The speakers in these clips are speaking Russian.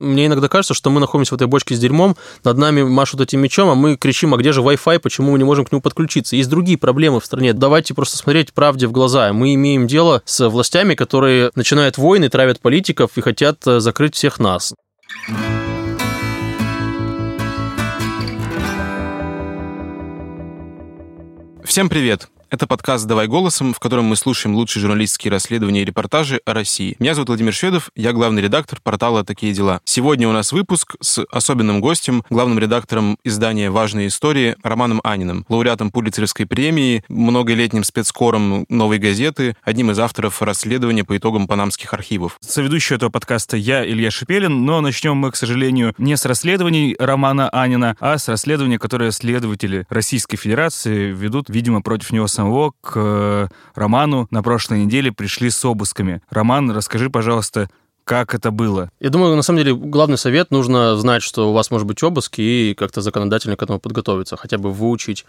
Мне иногда кажется, что мы находимся в этой бочке с дерьмом, над нами машут этим мечом, а мы кричим, а где же Wi-Fi, почему мы не можем к нему подключиться? Есть другие проблемы в стране. Давайте просто смотреть правде в глаза. Мы имеем дело с властями, которые начинают войны, травят политиков и хотят э, закрыть всех нас. Всем привет! Это подкаст «Давай голосом», в котором мы слушаем лучшие журналистские расследования и репортажи о России. Меня зовут Владимир Шведов, я главный редактор портала «Такие дела». Сегодня у нас выпуск с особенным гостем, главным редактором издания «Важные истории» Романом Аниным, лауреатом Пулицеровской премии, многолетним спецкором «Новой газеты», одним из авторов расследования по итогам панамских архивов. Соведущий этого подкаста я, Илья Шипелин, но начнем мы, к сожалению, не с расследований Романа Анина, а с расследования, которое следователи Российской Федерации ведут, видимо, против него самого к э, Роману на прошлой неделе пришли с обысками. Роман, расскажи, пожалуйста, как это было? Я думаю, на самом деле, главный совет нужно знать, что у вас может быть обыск и как-то законодательно к этому подготовиться, хотя бы выучить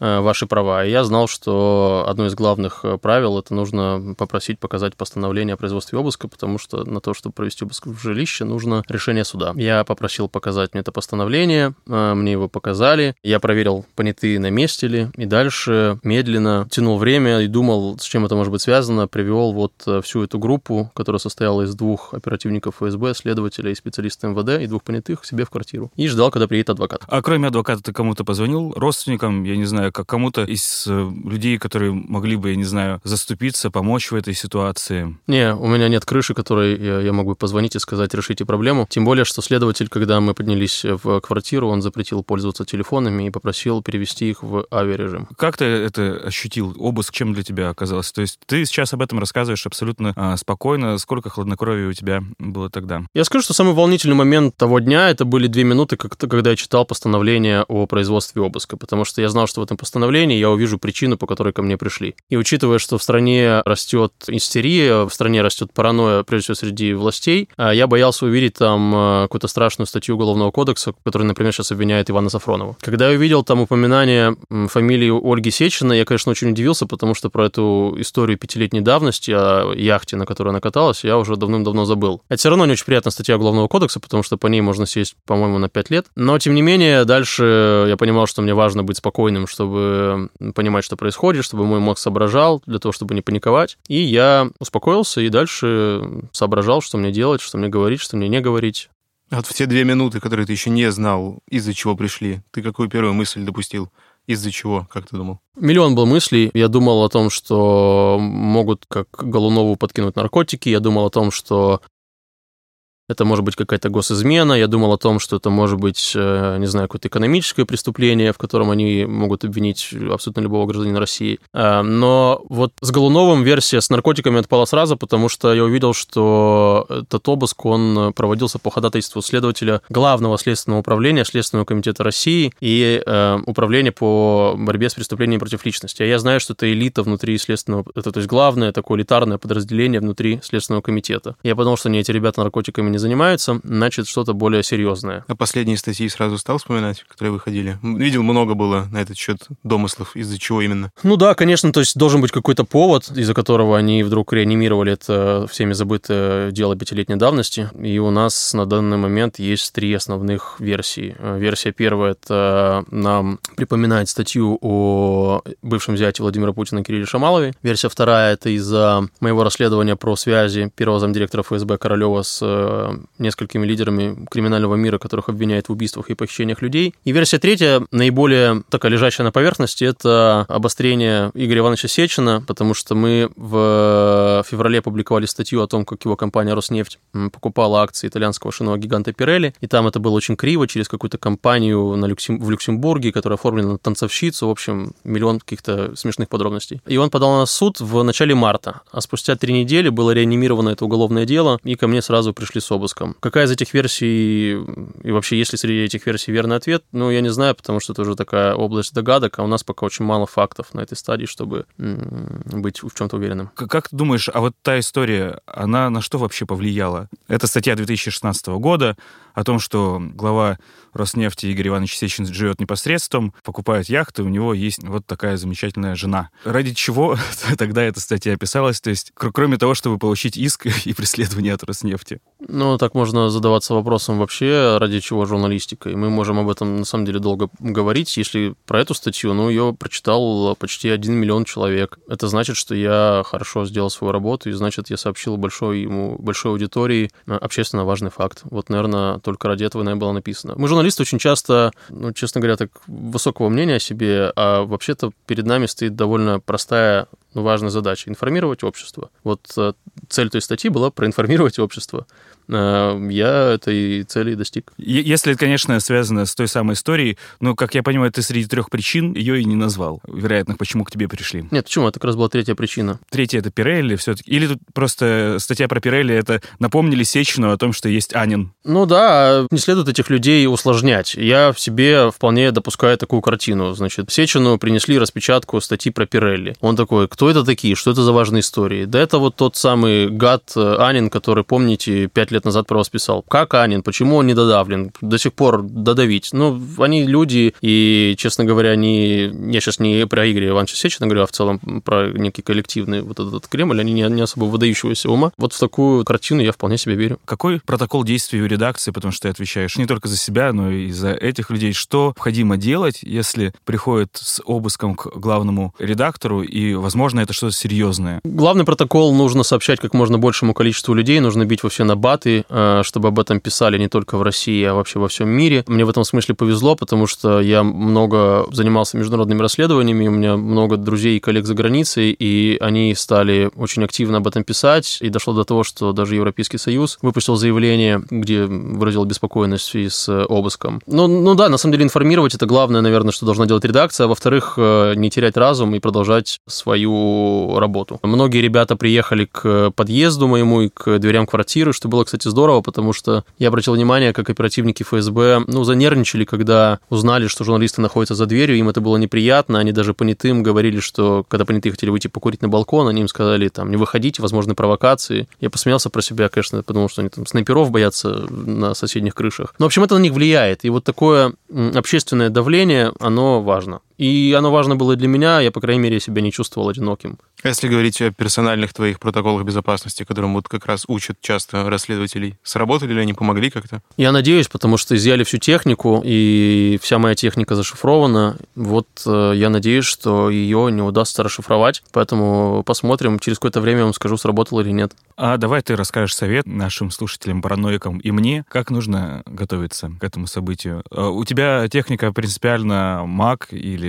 ваши права. И я знал, что одно из главных э, правил это нужно попросить показать постановление о производстве обыска, потому что на то, чтобы провести обыск в жилище, нужно решение суда. Я попросил показать мне это постановление, э, мне его показали, я проверил, понятые на месте ли, и дальше медленно тянул время и думал, с чем это может быть связано, привел вот всю эту группу, которая состояла из двух оперативников ФСБ, следователя и специалиста МВД, и двух понятых к себе в квартиру. И ждал, когда приедет адвокат. А кроме адвоката ты кому-то позвонил? Родственникам, я не знаю, знаю, как кому-то из э, людей, которые могли бы, я не знаю, заступиться, помочь в этой ситуации? Не, у меня нет крыши, которой я, я могу позвонить и сказать, решите проблему. Тем более, что следователь, когда мы поднялись в квартиру, он запретил пользоваться телефонами и попросил перевести их в авиарежим. Как ты это ощутил? Обыск чем для тебя оказался? То есть ты сейчас об этом рассказываешь абсолютно а, спокойно. Сколько хладнокровия у тебя было тогда? Я скажу, что самый волнительный момент того дня это были две минуты, когда я читал постановление о производстве обыска, потому что я знал, что в этом постановлении я увижу причину, по которой ко мне пришли. И учитывая, что в стране растет истерия, в стране растет паранойя, прежде всего, среди властей, а, я боялся увидеть там а, какую-то страшную статью Уголовного кодекса, которая, например, сейчас обвиняет Ивана Сафронова. Когда я увидел там упоминание фамилии Ольги Сечина, я, конечно, очень удивился, потому что про эту историю пятилетней давности о яхте, на которой она каталась, я уже давным-давно забыл. Это все равно не очень приятная статья Уголовного кодекса, потому что по ней можно сесть, по-моему, на пять лет. Но, тем не менее, дальше я понимал, что мне важно быть спокойным, чтобы чтобы понимать, что происходит, чтобы мой мозг соображал, для того, чтобы не паниковать. И я успокоился и дальше соображал, что мне делать, что мне говорить, что мне не говорить. А вот в те две минуты, которые ты еще не знал, из-за чего пришли, ты какую первую мысль допустил? Из-за чего, как ты думал? Миллион был мыслей. Я думал о том, что могут как Голунову подкинуть наркотики. Я думал о том, что это может быть какая-то госизмена. Я думал о том, что это может быть, э, не знаю, какое-то экономическое преступление, в котором они могут обвинить абсолютно любого гражданина России. Э, но вот с Голуновым версия с наркотиками отпала сразу, потому что я увидел, что этот обыск, он проводился по ходатайству следователя Главного следственного управления Следственного комитета России и э, Управления по борьбе с преступлениями против личности. А я знаю, что это элита внутри следственного, это то есть главное такое элитарное подразделение внутри Следственного комитета. Я подумал, что не эти ребята наркотиками не занимаются, значит, что-то более серьезное. А последние статьи сразу стал вспоминать, которые выходили? Видел, много было на этот счет домыслов, из-за чего именно? Ну да, конечно, то есть должен быть какой-то повод, из-за которого они вдруг реанимировали это всеми забытое дело пятилетней давности. И у нас на данный момент есть три основных версии. Версия первая — это нам припоминает статью о бывшем зяте Владимира Путина Кирилле Шамалове. Версия вторая — это из-за моего расследования про связи первого замдиректора ФСБ Королева с несколькими лидерами криминального мира, которых обвиняют в убийствах и похищениях людей. И версия третья, наиболее такая лежащая на поверхности, это обострение Игоря Ивановича Сечина, потому что мы в феврале публиковали статью о том, как его компания «Роснефть» покупала акции итальянского шинного гиганта Пирелли, и там это было очень криво, через какую-то компанию на Люксем... в Люксембурге, которая оформлена на танцовщицу, в общем, миллион каких-то смешных подробностей. И он подал на суд в начале марта, а спустя три недели было реанимировано это уголовное дело, и ко мне сразу пришли с обыском. Какая из этих версий, и вообще есть ли среди этих версий верный ответ, ну, я не знаю, потому что это уже такая область догадок, а у нас пока очень мало фактов на этой стадии, чтобы быть в чем-то уверенным. Как ты думаешь, а вот та история, она на что вообще повлияла? Это статья 2016 года о том, что глава Роснефти Игорь Иванович Сечин живет непосредством, покупает яхты, у него есть вот такая замечательная жена. Ради чего тогда эта статья описалась? То есть, кроме того, чтобы получить иск и преследование от Роснефти? Ну, Ну, так можно задаваться вопросом вообще, ради чего журналистика. И мы можем об этом, на самом деле, долго говорить. Если про эту статью, ну, ее прочитал почти один миллион человек. Это значит, что я хорошо сделал свою работу, и значит, я сообщил большой ему, большой аудитории общественно важный факт. Вот, наверное, только ради этого, наверное, было написано. Мы, журналисты, очень часто, ну, честно говоря, так высокого мнения о себе, а вообще-то перед нами стоит довольно простая важная задача – информировать общество. Вот э, цель той статьи была проинформировать общество. Э, я этой цели достиг. Если это, конечно, связано с той самой историей, но, как я понимаю, ты среди трех причин ее и не назвал, вероятно, почему к тебе пришли. Нет, почему? Это как раз была третья причина. Третья — это Пирелли все-таки? Или тут просто статья про Пирелли — это напомнили Сечину о том, что есть Анин? Ну да, не следует этих людей усложнять. Я в себе вполне допускаю такую картину. Значит, Сечину принесли распечатку статьи про Пирелли. Он такой, кто это такие, что это за важные истории? Да это вот тот самый гад э, Анин, который, помните, пять лет назад про вас писал. Как Анин? Почему он не додавлен? До сих пор додавить. Ну, они люди, и, честно говоря, они... Я сейчас не про Игоря Ивановича Сечина говорю, а в целом про некий коллективный вот этот Кремль, они не, не особо выдающегося ума. Вот в такую картину я вполне себе верю. Какой протокол действий у редакции, потому что ты отвечаешь не только за себя, но и за этих людей? Что необходимо делать, если приходит с обыском к главному редактору, и, возможно, это что-то серьезное? Главный протокол нужно сообщать как можно большему количеству людей, нужно бить во все набаты, э, чтобы об этом писали не только в России, а вообще во всем мире. Мне в этом смысле повезло, потому что я много занимался международными расследованиями, у меня много друзей и коллег за границей, и они стали очень активно об этом писать, и дошло до того, что даже Европейский Союз выпустил заявление, где выразил беспокойность в связи с обыском. Ну, ну да, на самом деле информировать это главное, наверное, что должна делать редакция, а во-вторых, э, не терять разум и продолжать свою работу. Многие ребята приехали к подъезду моему и к дверям квартиры, что было, кстати, здорово, потому что я обратил внимание, как оперативники ФСБ, ну, занервничали, когда узнали, что журналисты находятся за дверью, им это было неприятно, они даже понятым говорили, что когда понятые хотели выйти покурить на балкон, они им сказали, там, не выходите, возможны провокации. Я посмеялся про себя, конечно, потому что они там снайперов боятся на соседних крышах. Но, в общем, это на них влияет. И вот такое общественное давление, оно важно. И оно важно было для меня, я, по крайней мере, себя не чувствовал одиноким. А если говорить о персональных твоих протоколах безопасности, которым вот как раз учат часто расследователей, сработали ли они, помогли как-то? Я надеюсь, потому что изъяли всю технику, и вся моя техника зашифрована. Вот э, я надеюсь, что ее не удастся расшифровать, поэтому посмотрим, через какое-то время я вам скажу, сработало или нет. А давай ты расскажешь совет нашим слушателям, параноикам и мне, как нужно готовиться к этому событию. А у тебя техника принципиально Mac или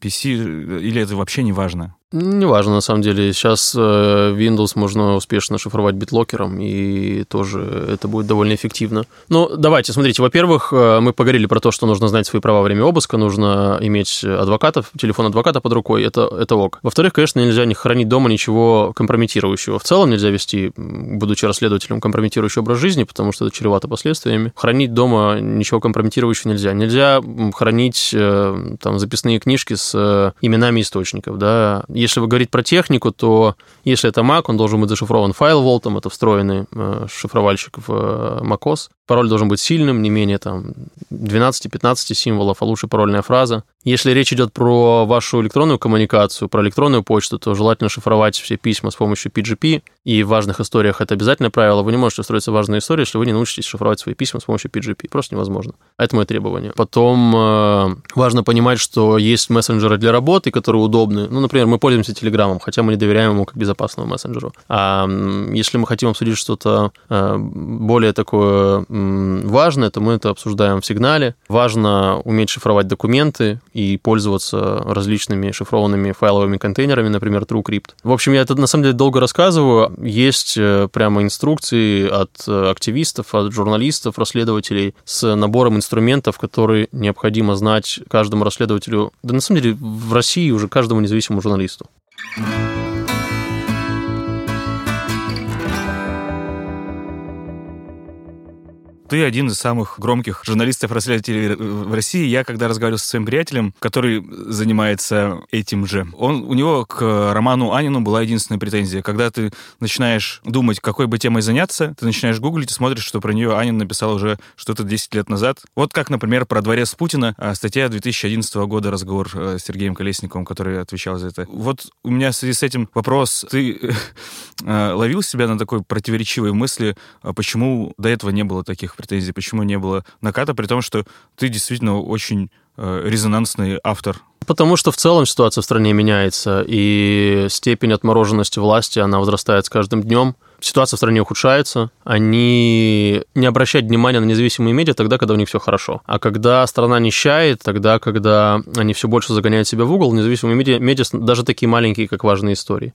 PC, или это вообще не важно? Неважно, на самом деле. Сейчас э, Windows можно успешно шифровать битлокером, и тоже это будет довольно эффективно. Ну, давайте, смотрите. Во-первых, э, мы поговорили про то, что нужно знать свои права во время обыска, нужно иметь адвокатов, телефон адвоката под рукой, это, это ок. Во-вторых, конечно, нельзя не хранить дома ничего компрометирующего. В целом нельзя вести, будучи расследователем, компрометирующий образ жизни, потому что это чревато последствиями. Хранить дома ничего компрометирующего нельзя. Нельзя хранить э, там записные книжки с именами источников, да, если вы говорить про технику, то если это Mac, он должен быть зашифрован файл волтом, это встроенный э, шифровальщик в э, macOS. Пароль должен быть сильным, не менее там 12-15 символов, а лучше парольная фраза. Если речь идет про вашу электронную коммуникацию, про электронную почту, то желательно шифровать все письма с помощью PGP, и в важных историях это обязательное правило. Вы не можете устроиться в важные истории, если вы не научитесь шифровать свои письма с помощью PGP. Просто невозможно. Это мое требование. Потом э, важно понимать, что есть мессенджеры для работы, которые удобны. Ну, например, мы пользуемся Телеграмом, хотя мы не доверяем ему как безопасному мессенджеру. А если мы хотим обсудить что-то э, более такое важное, то мы это обсуждаем в сигнале. Важно уметь шифровать документы и пользоваться различными шифрованными файловыми контейнерами, например, TrueCrypt. В общем, я это на самом деле долго рассказываю. Есть э, прямо инструкции от э, активистов, от журналистов, расследователей с набором инструментов, которые необходимо знать каждому расследователю, да на самом деле в России уже каждому независимому журналисту. Cristo. Ты один из самых громких журналистов-расследователей в России. Я, когда разговаривал со своим приятелем, который занимается этим же, он, у него к роману Анину была единственная претензия. Когда ты начинаешь думать, какой бы темой заняться, ты начинаешь гуглить и смотришь, что про нее Анин написал уже что-то 10 лет назад. Вот как, например, про «Дворец Путина», а, статья 2011 года, разговор э, с Сергеем Колесниковым, который отвечал за это. Вот у меня в связи с этим вопрос. Ты э, ловил себя на такой противоречивой мысли, а почему до этого не было таких претензий, почему не было наката, при том, что ты действительно очень э, резонансный автор. Потому что в целом ситуация в стране меняется, и степень отмороженности власти, она возрастает с каждым днем. Ситуация в стране ухудшается, они не обращают внимания на независимые медиа тогда, когда у них все хорошо. А когда страна нищает, тогда, когда они все больше загоняют себя в угол, независимые медиа, медиа даже такие маленькие, как важные истории,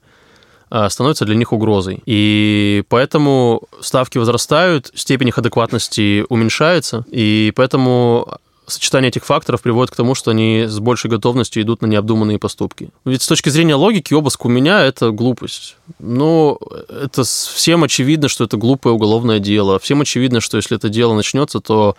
становится для них угрозой. И поэтому ставки возрастают, степень их адекватности уменьшается, и поэтому сочетание этих факторов приводит к тому, что они с большей готовностью идут на необдуманные поступки. Ведь с точки зрения логики обыск у меня – это глупость. Но это всем очевидно, что это глупое уголовное дело. Всем очевидно, что если это дело начнется, то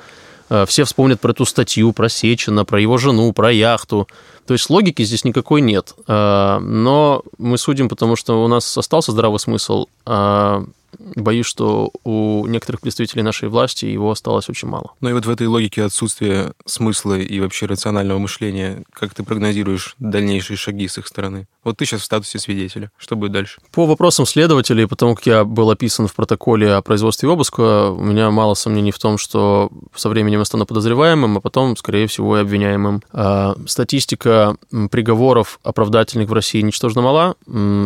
э, все вспомнят про эту статью, про Сечина, про его жену, про яхту. То есть логики здесь никакой нет. А, но мы судим, потому что у нас остался здравый смысл. А, боюсь, что у некоторых представителей нашей власти его осталось очень мало. Ну и вот в этой логике отсутствия смысла и вообще рационального мышления, как ты прогнозируешь дальнейшие шаги с их стороны? Вот ты сейчас в статусе свидетеля. Что будет дальше? По вопросам следователей, потому как я был описан в протоколе о производстве обыска, у меня мало сомнений в том, что со временем я стану подозреваемым, а потом, скорее всего, и обвиняемым. А приговоров оправдательных в России ничтожно мала,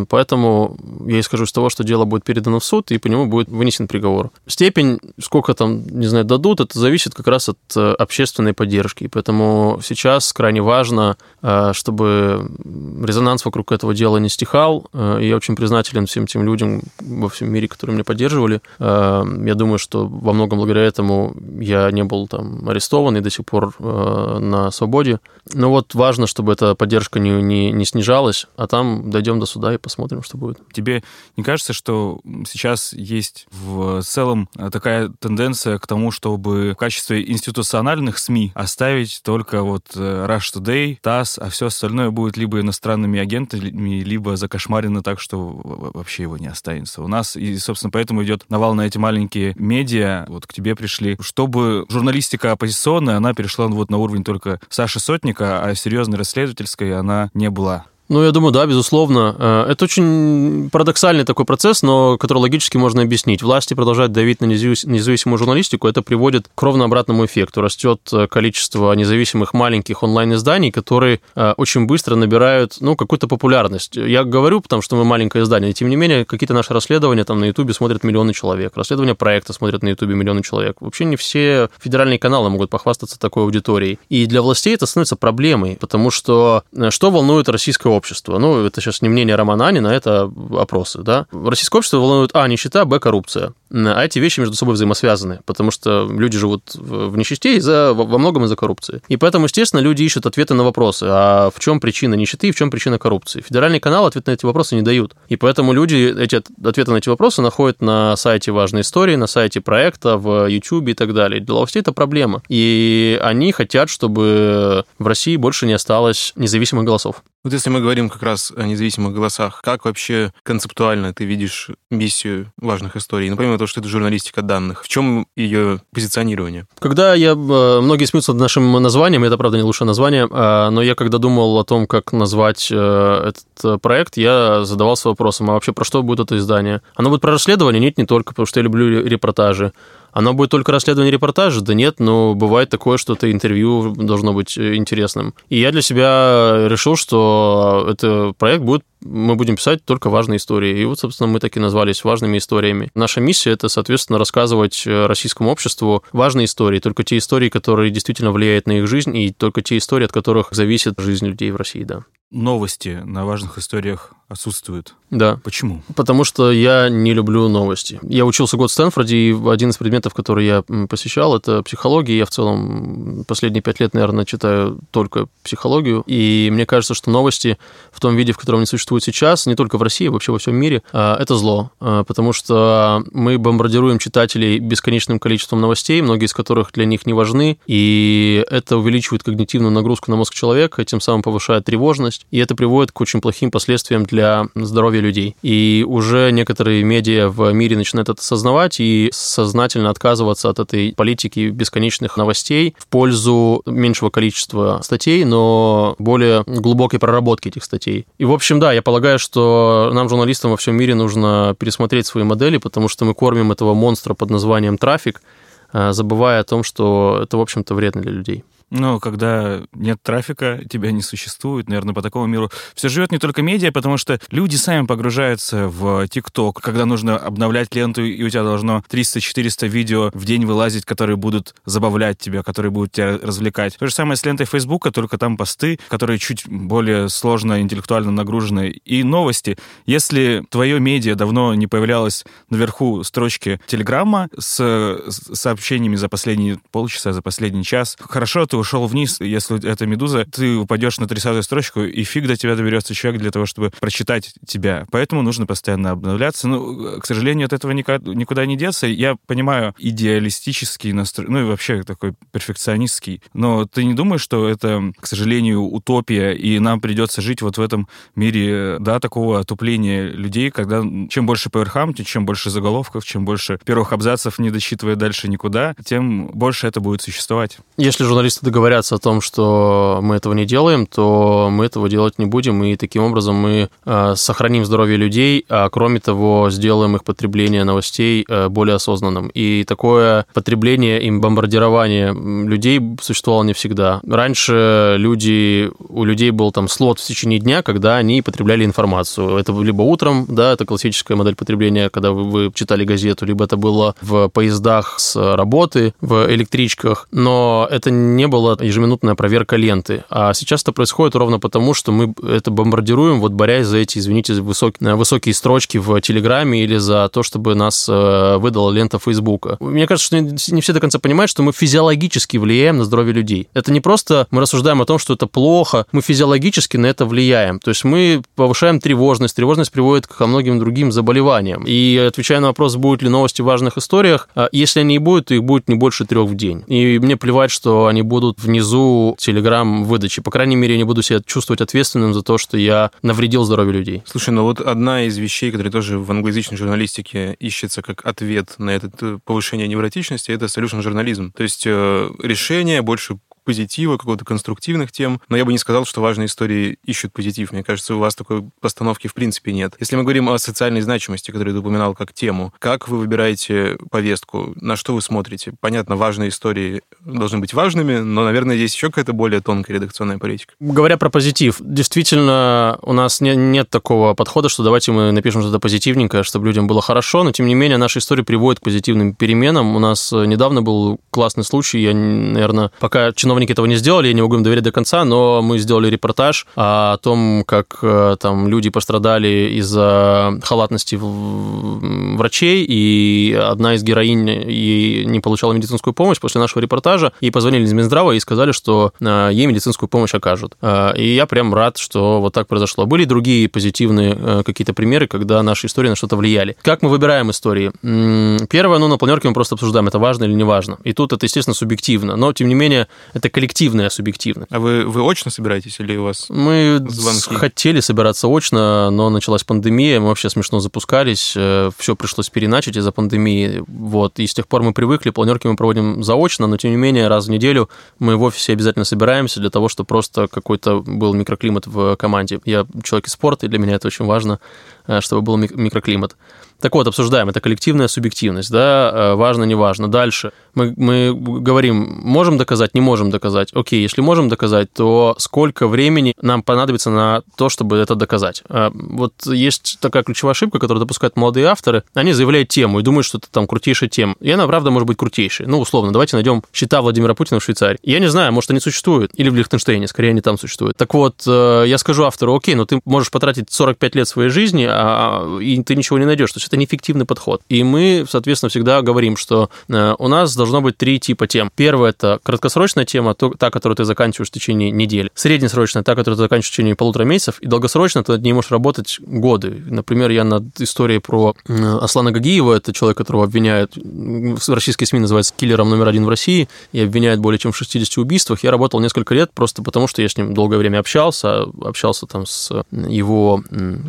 поэтому я исхожу из того, что дело будет передано в суд, и по нему будет вынесен приговор. Степень, сколько там, не знаю, дадут, это зависит как раз от э, общественной поддержки. Поэтому сейчас крайне важно, э, чтобы резонанс вокруг этого дела не стихал. Э, я очень признателен всем тем людям во всем мире, которые меня поддерживали. Я думаю, что во многом благодаря этому я не был там арестован и до сих пор на свободе. Но вот важно, чтобы эта поддержка не, не, не снижалась, а там дойдем до суда и посмотрим, что будет. Тебе не кажется, что сейчас есть в целом такая тенденция к тому, чтобы в качестве институциональных СМИ оставить только вот э, Rush Today, ТАСС, а все остальное будет либо иностранными агентами, либо закошмарено так, что вообще его не останется. У нас, и, собственно, поэтому идет навал на эти маленькие медиа, вот к тебе пришли, чтобы журналистика оппозиционная, она перешла вот на уровень только Саши Сотника, а серьезной расследовательской она не была. Ну, я думаю, да, безусловно. Э, это очень парадоксальный такой процесс, но который логически можно объяснить. Власти продолжают давить на независимую журналистику, это приводит к ровно обратному эффекту. Растет э, количество независимых маленьких онлайн-изданий, которые э, очень быстро набирают, ну, какую-то популярность. Я говорю, потому что мы маленькое издание, и тем не менее, какие-то наши расследования там на Ютубе смотрят миллионы человек, расследования проекта смотрят на Ютубе миллионы человек. Вообще не все федеральные каналы могут похвастаться такой аудиторией. И для властей это становится проблемой, потому что что волнует российское общество. Ну, это сейчас не мнение Романа Анина, это опросы, да. Российское общество волнует, а, нищета, б, коррупция. А эти вещи между собой взаимосвязаны, потому что люди живут в нищете из-за, во многом из-за коррупции. И поэтому, естественно, люди ищут ответы на вопросы, а в чем причина нищеты и в чем причина коррупции. Федеральный канал ответ на эти вопросы не дают. И поэтому люди эти ответы на эти вопросы находят на сайте «Важной истории», на сайте проекта, в YouTube и так далее. Для властей это проблема. И они хотят, чтобы в России больше не осталось независимых голосов. Вот если мы говорим как раз о независимых голосах, как вообще концептуально ты видишь миссию важных историй? Ну, помимо того, что это журналистика данных, в чем ее позиционирование? Когда я... Э, многие смеются над нашим названием, это, правда, не лучшее название, э, но я когда думал о том, как назвать э, этот проект, я задавался вопросом, а вообще про что будет это издание? Оно будет про расследование? Нет, не только, потому что я люблю репортажи. Оно будет только расследование репортажа? Да нет, но бывает такое, что это интервью должно быть э, интересным. И я для себя решил, что этот проект будет мы будем писать только важные истории. И вот, собственно, мы так и назвались важными историями. Наша миссия – это, соответственно, рассказывать э, российскому обществу важные истории, только те истории, которые действительно влияют на их жизнь, и только те истории, от которых зависит жизнь людей в России, да. новости на важных историях отсутствуют. Да. Почему? Потому что я не люблю новости. Я учился год в Стэнфорде, и один из предметов, который я посещал, это психология. Я в целом последние пять лет, наверное, читаю только психологию. И мне кажется, что новости в том виде, в котором они существуют сейчас, не только в России, а вообще во всем мире, а, это зло. А, потому что мы бомбардируем читателей бесконечным количеством новостей, многие из которых для них не важны, и это увеличивает когнитивную нагрузку на мозг человека, тем самым повышает тревожность, и это приводит к очень плохим последствиям для здоровья людей. И уже некоторые медиа в мире начинают это осознавать и сознательно отказываться от этой политики бесконечных новостей в пользу меньшего количества статей, но более глубокой проработки этих статей. И, в общем, да, я полагаю, что нам, журналистам во всем мире, нужно пересмотреть свои модели, потому что мы кормим этого монстра под названием трафик, э, забывая о том, что это, в общем-то, вредно для людей. Ну, когда нет трафика, тебя не существует, наверное, по такому миру. Все живет не только медиа, потому что люди сами погружаются в ТикТок, когда нужно обновлять ленту, и у тебя должно 300-400 видео в день вылазить, которые будут забавлять тебя, которые будут тебя развлекать. То же самое с лентой Фейсбука, только там посты, которые чуть более сложно, интеллектуально нагружены, и новости. Если твое медиа давно не появлялось наверху строчки Телеграмма с сообщениями за последние полчаса, за последний час, хорошо, ты ушел вниз, если это медуза, ты упадешь на 30 строчку, и фиг до тебя доберется человек для того, чтобы прочитать тебя. Поэтому нужно постоянно обновляться. Ну, к сожалению, от этого никуда не деться. Я понимаю идеалистический настрой, ну и вообще такой перфекционистский. Но ты не думаешь, что это, к сожалению, утопия, и нам придется жить вот в этом мире, да, такого отупления людей, когда чем больше по верхам, чем больше заголовков, чем больше первых абзацев, не досчитывая дальше никуда, тем больше это будет существовать. Если журналисты договорятся о том, что мы этого не делаем, то мы этого делать не будем, и таким образом мы э, сохраним здоровье людей, а кроме того, сделаем их потребление новостей э, более осознанным. И такое потребление и бомбардирование людей существовало не всегда. Раньше люди, у людей был там слот в течение дня, когда они потребляли информацию. Это либо утром, да, это классическая модель потребления, когда вы, вы читали газету, либо это было в поездах с работы, в электричках, но это не было была ежеминутная проверка ленты. А сейчас это происходит ровно потому, что мы это бомбардируем, вот борясь за эти, извините, высокие, высокие строчки в Телеграме или за то, чтобы нас э, выдала лента Фейсбука. Мне кажется, что не все до конца понимают, что мы физиологически влияем на здоровье людей. Это не просто мы рассуждаем о том, что это плохо, мы физиологически на это влияем. То есть мы повышаем тревожность, тревожность приводит к многим другим заболеваниям. И отвечая на вопрос, будут ли новости в важных историях, а если они и будут, то их будет не больше трех в день. И мне плевать, что они будут будут внизу телеграм-выдачи. По крайней мере, я не буду себя чувствовать ответственным за то, что я навредил здоровью людей. Слушай, ну вот одна из вещей, которая тоже в англоязычной журналистике ищется как ответ на это э, повышение невротичности, это solution журнализм. То есть э, решение больше позитива, какого-то конструктивных тем, но я бы не сказал, что важные истории ищут позитив. Мне кажется, у вас такой постановки в принципе нет. Если мы говорим о социальной значимости, которую ты упоминал как тему, как вы выбираете повестку, на что вы смотрите? Понятно, важные истории должны быть важными, но, наверное, есть еще какая-то более тонкая редакционная политика. Говоря про позитив, действительно, у нас не, нет такого подхода, что давайте мы напишем что-то позитивненькое, чтобы людям было хорошо, но, тем не менее, наша история приводит к позитивным переменам. У нас недавно был классный случай, я, наверное, пока чиновник чиновники этого не сделали, я не могу им доверить до конца, но мы сделали репортаж о том, как э, там люди пострадали из-за халатности врачей, и одна из героинь и не получала медицинскую помощь после нашего репортажа, ей позвонили из Минздрава и сказали, что э, ей медицинскую помощь окажут. Э, и я прям рад, что вот так произошло. Были другие позитивные какие-то примеры, когда наши истории на что-то влияли. Как мы выбираем истории? Первое, ну, на планерке мы просто обсуждаем, это важно или не важно. И тут это, естественно, субъективно, но, тем не менее, это это коллективное, а субъективное. А вы, вы очно собираетесь или у вас Мы звонки? хотели собираться очно, но началась пандемия, мы вообще смешно запускались, э, все пришлось переначать из-за пандемии, вот, и с тех пор мы привыкли, планерки мы проводим заочно, но тем не менее раз в неделю мы в офисе обязательно собираемся для того, чтобы просто какой-то был микроклимат в команде. Я человек из спорта, и для меня это очень важно, э, чтобы был микроклимат. Так вот, обсуждаем, это коллективная субъективность, да, э, важно, не важно. Дальше мы, мы говорим, можем доказать, не можем доказать. Окей, если можем доказать, то сколько времени нам понадобится на то, чтобы это доказать? Э, вот есть такая ключевая ошибка, которую допускают молодые авторы. Они заявляют тему и думают, что это там крутейшая тема. И она, правда, может быть крутейшей. Ну, условно, давайте найдем счета Владимира Путина в Швейцарии. Я не знаю, может, они существуют. Или в Лихтенштейне, скорее, они там существуют. Так вот, э, я скажу автору, окей, но ты можешь потратить 45 лет своей жизни, а, и ты ничего не найдешь. То есть это неэффективный подход. И мы, соответственно, всегда говорим, что э, у нас должно быть три типа тем. Первое – это краткосрочная тема, та, которую ты заканчиваешь в течение недели. Среднесрочная – та, которую ты заканчиваешь в течение полутора месяцев. И долгосрочная – ты над ней можешь работать годы. Например, я над историей про Аслана Гагиева, это человек, которого обвиняют, в российской СМИ называется киллером номер один в России, и обвиняют более чем в 60 убийствах. Я работал несколько лет просто потому, что я с ним долгое время общался, общался там с его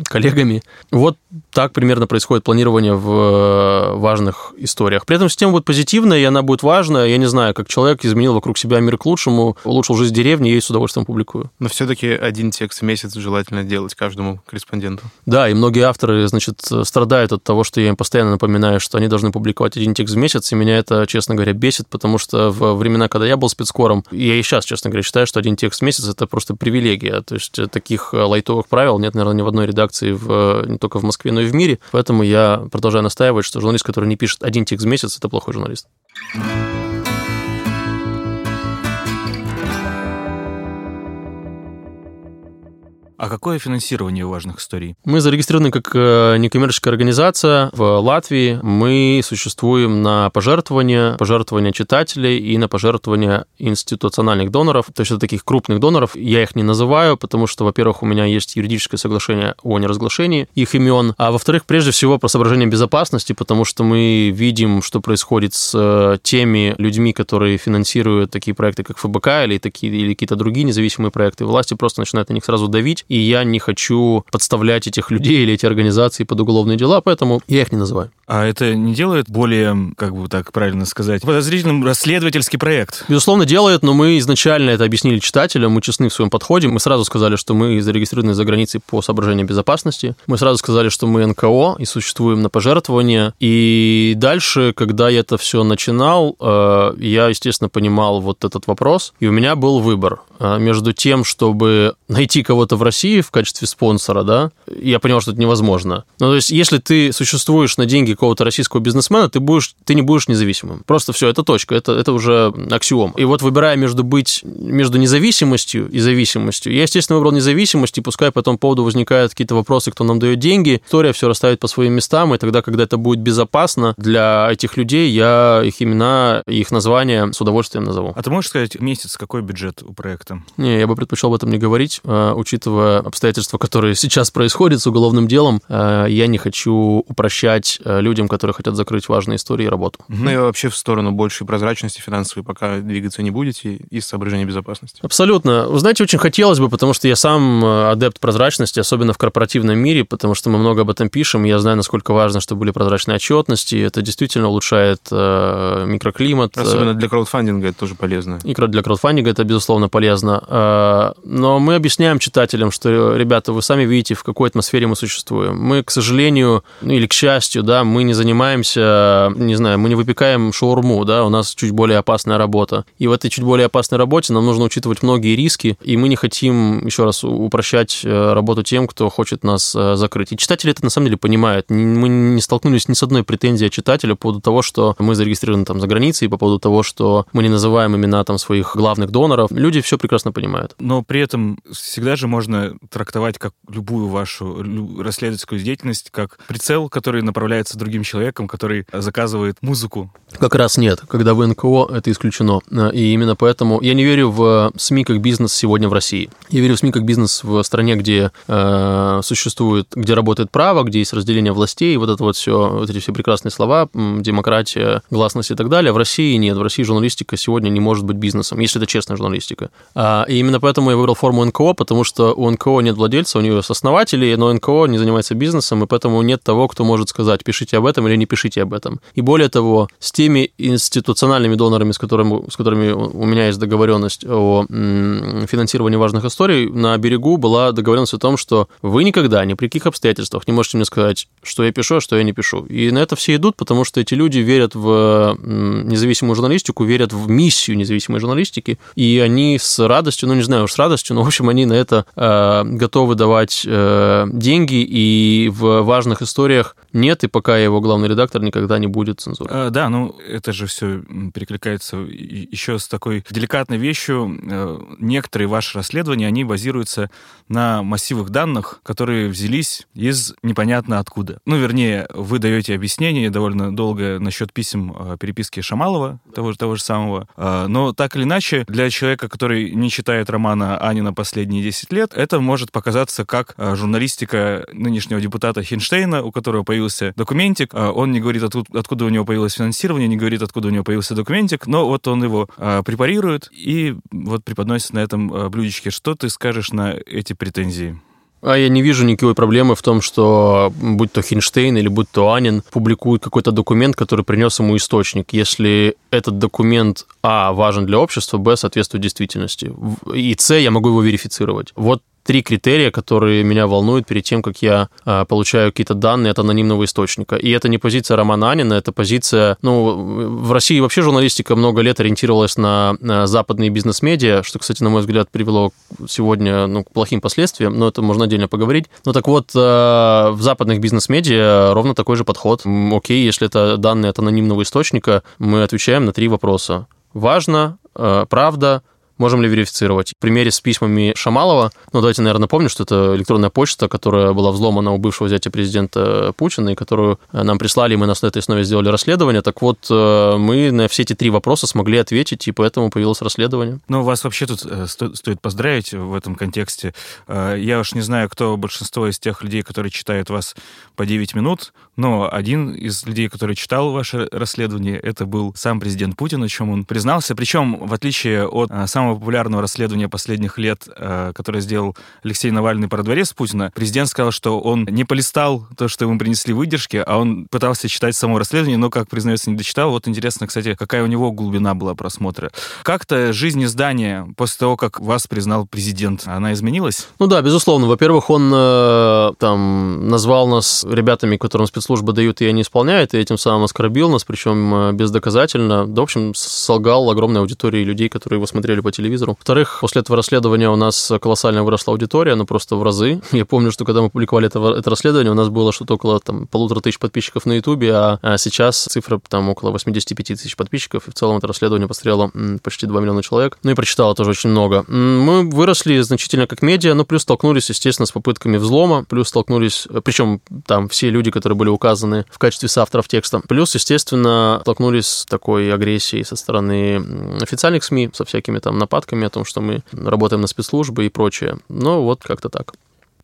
коллегами. Вот так примерно происходит планирование в э, важных историях. При этом система будет позитивная, и она будет важная. Я не знаю, как человек изменил вокруг себя мир к лучшему, улучшил жизнь деревни, я ее с удовольствием публикую. Но все-таки один текст в месяц желательно делать каждому корреспонденту. Да, и многие авторы, значит, страдают от того, что я им постоянно напоминаю, что они должны публиковать один текст в месяц, и меня это, честно говоря, бесит, потому что в времена, когда я был спецкором, я и сейчас, честно говоря, считаю, что один текст в месяц – это просто привилегия. То есть таких лайтовых правил нет, наверное, ни в одной редакции в, не только в Москве, но и в мире. Поэтому я продолжаю настаивать, что журналист, который не пишет один текст в месяц, это плохой журналист. А какое финансирование важных историй? Мы зарегистрированы как э, некоммерческая организация в Латвии. Мы существуем на пожертвования, пожертвования читателей и на пожертвования институциональных доноров, то есть таких крупных доноров. Я их не называю, потому что, во-первых, у меня есть юридическое соглашение о неразглашении их имен, а во-вторых, прежде всего, про соображение безопасности, потому что мы видим, что происходит с э, теми людьми, которые финансируют такие проекты, как ФБК или, такие, или какие-то другие независимые проекты. Власти просто начинают на них сразу давить, и я не хочу подставлять этих людей или эти организации под уголовные дела, поэтому я их не называю. А это не делает более, как бы так правильно сказать, подозрительным расследовательский проект? Безусловно, делает, но мы изначально это объяснили читателям, мы честны в своем подходе. Мы сразу сказали, что мы зарегистрированы за границей по соображениям безопасности. Мы сразу сказали, что мы НКО и существуем на пожертвования. И дальше, когда я это все начинал, э, я, естественно, понимал вот этот вопрос. И у меня был выбор э, между тем, чтобы найти кого-то в России в качестве спонсора, да, я понял, что это невозможно. Ну, то есть, если ты существуешь на деньги какого-то российского бизнесмена, ты, будешь, ты не будешь независимым. Просто все, это точка, это, это уже аксиом. И вот выбирая между быть, между независимостью и зависимостью, я, естественно, выбрал независимость, и пускай по этому поводу возникают какие-то вопросы, кто нам дает деньги, история все расставит по своим местам, и тогда, когда это будет безопасно для этих людей, я их имена, их названия с удовольствием назову. А ты можешь сказать, месяц какой бюджет у проекта? Не, я бы предпочел об этом не говорить, а, учитывая обстоятельства, которые сейчас происходят с уголовным делом, а, я не хочу упрощать а, людям, которые хотят закрыть важные истории, работу. Ну и вообще в сторону большей прозрачности финансовой пока двигаться не будете из соображений безопасности. Абсолютно. Вы знаете, очень хотелось бы, потому что я сам э, адепт прозрачности, особенно в корпоративном мире, потому что мы много об этом пишем, и я знаю, насколько важно, чтобы были прозрачные отчетности, это действительно улучшает э, микроклимат. Особенно для краудфандинга это тоже полезно. И для краудфандинга это, безусловно, полезно. Э, но мы объясняем читателям, что, ребята, вы сами видите, в какой атмосфере мы существуем. Мы, к сожалению, ну или к счастью, да, мы не занимаемся, не знаю, мы не выпекаем шаурму, да, у нас чуть более опасная работа. И в этой чуть более опасной работе нам нужно учитывать многие риски, и мы не хотим, еще раз, упрощать э, работу тем, кто хочет нас э, закрыть. И читатели это на самом деле понимают. Мы не столкнулись ни с одной претензией читателя по поводу того, что мы зарегистрированы там за границей, по поводу того, что мы не называем имена там своих главных доноров. Люди все прекрасно понимают. Но при этом всегда же можно трактовать как любую вашу расследовательскую деятельность как прицел, который направляется другим человеком, который заказывает музыку. Как раз нет. Когда в НКО, это исключено. И именно поэтому я не верю в СМИ как бизнес сегодня в России. Я верю в СМИ как бизнес в стране, где э, существует, где работает право, где есть разделение властей, вот это вот все, вот эти все прекрасные слова, демократия, гласность и так далее. В России нет. В России журналистика сегодня не может быть бизнесом, если это честная журналистика. А, и именно поэтому я выбрал форму НКО, потому что у НКО нет владельца, у нее есть основатели, но НКО не занимается бизнесом, и поэтому нет того, кто может сказать, пишите об этом или не пишите об этом. И более того, с теми институциональными донорами, с которыми, с которыми у меня есть договоренность о финансировании важных историй, на берегу была договоренность о том, что вы никогда, ни при каких обстоятельствах не можете мне сказать, что я пишу, а что я не пишу. И на это все идут, потому что эти люди верят в независимую журналистику, верят в миссию независимой журналистики, и они с радостью, ну не знаю уж с радостью, но в общем они на это э, готовы давать э, деньги, и в важных историях нет, и пока его главный редактор, никогда не будет цензуры. А, да, ну это же все перекликается еще с такой деликатной вещью. Э, некоторые ваши расследования, они базируются на массивах данных, которые взялись из непонятно откуда. Ну, вернее, вы даете объяснение довольно долго насчет писем э, переписки Шамалова, того же, того же самого. Но так или иначе, для человека, который не читает романа Анина последние 10 лет, это может показаться как э, журналистика нынешнего депутата Хинштейна, у которого появился документик. А, он не говорит, откуда, у него появилось финансирование, не говорит, откуда у него появился документик, но вот он его а, препарирует и вот преподносит на этом блюдечке. Что ты скажешь на эти претензии? А я не вижу никакой проблемы в том, что будь то Хинштейн или будь то Анин публикует какой-то документ, который принес ему источник, если этот документ, а, важен для общества, б, соответствует действительности, и, с, я могу его верифицировать. Вот три критерия, которые меня волнуют перед тем, как я а, получаю какие-то данные от анонимного источника. И это не позиция Романа Анина, это позиция... Ну, в России вообще журналистика много лет ориентировалась на, западные бизнес-медиа, что, кстати, на мой взгляд, привело сегодня ну, к плохим последствиям, но это можно отдельно поговорить. Ну так вот, а, в западных бизнес-медиа ровно такой же подход. Окей, если это данные от анонимного источника, мы отвечаем на три вопроса. Важно, а, правда, можем ли верифицировать. В примере с письмами Шамалова, ну, давайте, наверное, напомню, что это электронная почта, которая была взломана у бывшего зятя президента Путина, и которую нам прислали, и мы на этой основе сделали расследование. Так вот, э, мы на все эти три вопроса смогли ответить, и поэтому появилось расследование. Ну, вас вообще тут э, стоит поздравить в этом контексте. Э, я уж не знаю, кто большинство из тех людей, которые читают вас по 9 минут, но один из людей, который читал ваше расследование, это был сам президент Путин, о чем он признался. Причем, в отличие от самого самого популярного расследования последних лет, э, которое сделал Алексей Навальный про дворец Путина, президент сказал, что он не полистал то, что ему принесли выдержки, а он пытался читать само расследование, но, как признается, не дочитал. Вот интересно, кстати, какая у него глубина была просмотра. Как-то жизнь издания после того, как вас признал президент, она изменилась? Ну да, безусловно. Во-первых, он э, там назвал нас ребятами, которым спецслужбы дают, и они исполняют, и этим самым оскорбил нас, причем э, бездоказательно. Да, в общем, солгал огромной аудитории людей, которые его смотрели по телевизору. Во-вторых, после этого расследования у нас колоссально выросла аудитория, ну просто в разы. Я помню, что когда мы публиковали это, это расследование, у нас было что-то около там, полутора тысяч подписчиков на Ютубе, а, а сейчас цифра там около 85 тысяч подписчиков, и в целом это расследование посмотрело почти 2 миллиона человек. Ну и прочитало тоже очень много. Мы выросли значительно как медиа, но плюс столкнулись, естественно, с попытками взлома, плюс столкнулись, причем там все люди, которые были указаны в качестве соавторов текста, плюс, естественно, столкнулись с такой агрессией со стороны официальных СМИ, со всякими там нападками о том, что мы работаем на спецслужбы и прочее. Но вот как-то так.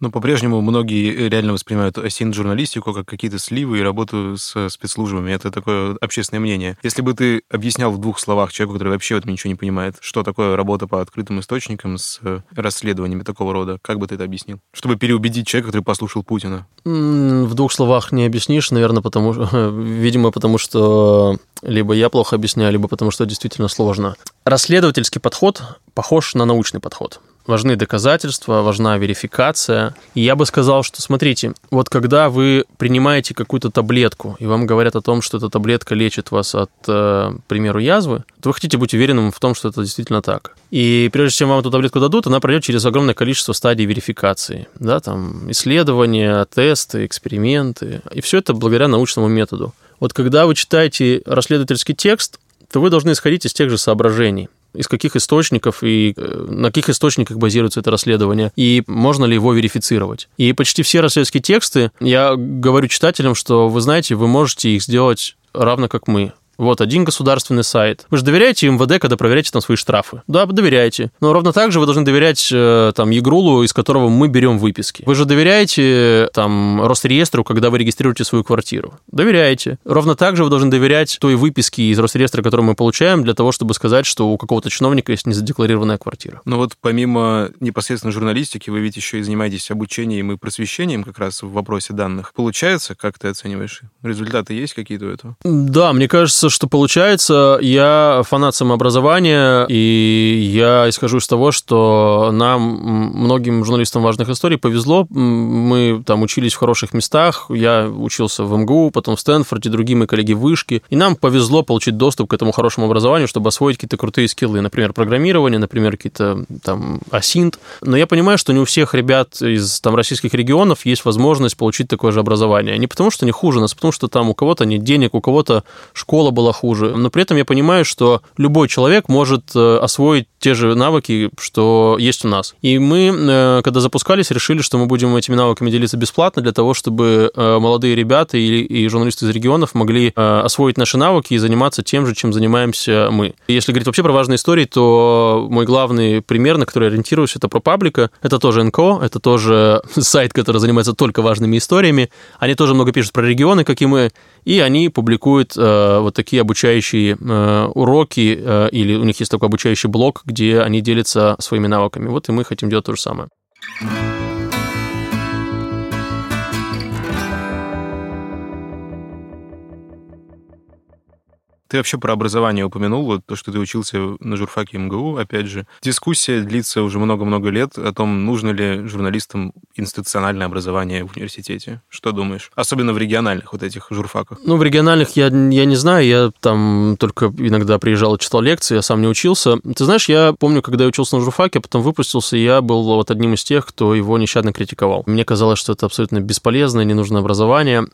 Но по-прежнему многие реально воспринимают осин-журналистику как какие-то сливы и работу с спецслужбами. Это такое общественное мнение. Если бы ты объяснял в двух словах человеку, который вообще в этом ничего не понимает, что такое работа по открытым источникам с расследованиями такого рода, как бы ты это объяснил? Чтобы переубедить человека, который послушал Путина. В двух словах не объяснишь, наверное, потому что, видимо, потому что либо я плохо объясняю, либо потому что действительно сложно. Расследовательский подход похож на научный подход важны доказательства, важна верификация. И я бы сказал, что, смотрите, вот когда вы принимаете какую-то таблетку, и вам говорят о том, что эта таблетка лечит вас от, э, к примеру, язвы, то вы хотите быть уверенным в том, что это действительно так. И прежде чем вам эту таблетку дадут, она пройдет через огромное количество стадий верификации. Да, там исследования, тесты, эксперименты. И все это благодаря научному методу. Вот когда вы читаете расследовательский текст, то вы должны исходить из тех же соображений из каких источников и э, на каких источниках базируется это расследование, и можно ли его верифицировать. И почти все расследовательские тексты, я говорю читателям, что вы знаете, вы можете их сделать равно как мы. Вот один государственный сайт. Вы же доверяете МВД, когда проверяете там свои штрафы? Да, доверяете. Но ровно так же вы должны доверять э, там Егрулу, из которого мы берем выписки. Вы же доверяете там Росреестру, когда вы регистрируете свою квартиру? Доверяете. Ровно так же вы должны доверять той выписке из Росреестра, которую мы получаем, для того, чтобы сказать, что у какого-то чиновника есть незадекларированная квартира. Но вот помимо непосредственно журналистики, вы ведь еще и занимаетесь обучением и просвещением как раз в вопросе данных. Получается, как ты оцениваешь? Результаты есть какие-то у этого? Да, мне кажется, что получается. Я фанат самообразования, и я исхожу из того, что нам, многим журналистам важных историй, повезло. Мы там учились в хороших местах. Я учился в МГУ, потом в Стэнфорде, другие мои коллеги в Вышке. И нам повезло получить доступ к этому хорошему образованию, чтобы освоить какие-то крутые скиллы, например, программирование, например, какие-то там асинт. Но я понимаю, что не у всех ребят из там российских регионов есть возможность получить такое же образование. Не потому, что они хуже нас, а потому что там у кого-то нет денег, у кого-то школа была хуже. Но при этом я понимаю, что любой человек может э, освоить те же навыки, что есть у нас. И мы, э, когда запускались, решили, что мы будем этими навыками делиться бесплатно для того, чтобы э, молодые ребята и, и журналисты из регионов могли освоить наши навыки и заниматься тем же, чем занимаемся мы. Если говорить вообще про важные истории, то мой главный пример, на который я ориентируюсь, это про паблика. Это тоже НКО, это тоже сайт, который занимается только важными историями. Они тоже много пишут про регионы, как и мы, и они публикуют э, вот такие обучающие э, уроки, э, или у них есть такой обучающий блог, где они делятся своими навыками. Вот и мы хотим делать то же самое. Ты вообще про образование упомянул, вот то, что ты учился на журфаке МГУ, опять же. Дискуссия длится уже много-много лет о том, нужно ли журналистам институциональное образование в университете. Что думаешь? Особенно в региональных вот этих журфаках. Ну, в региональных я, я не знаю, я там только иногда приезжал и читал лекции, я сам не учился. Ты знаешь, я помню, когда я учился на журфаке, а потом выпустился, я был вот одним из тех, кто его нещадно критиковал. Мне казалось, что это абсолютно бесполезное, ненужное образование.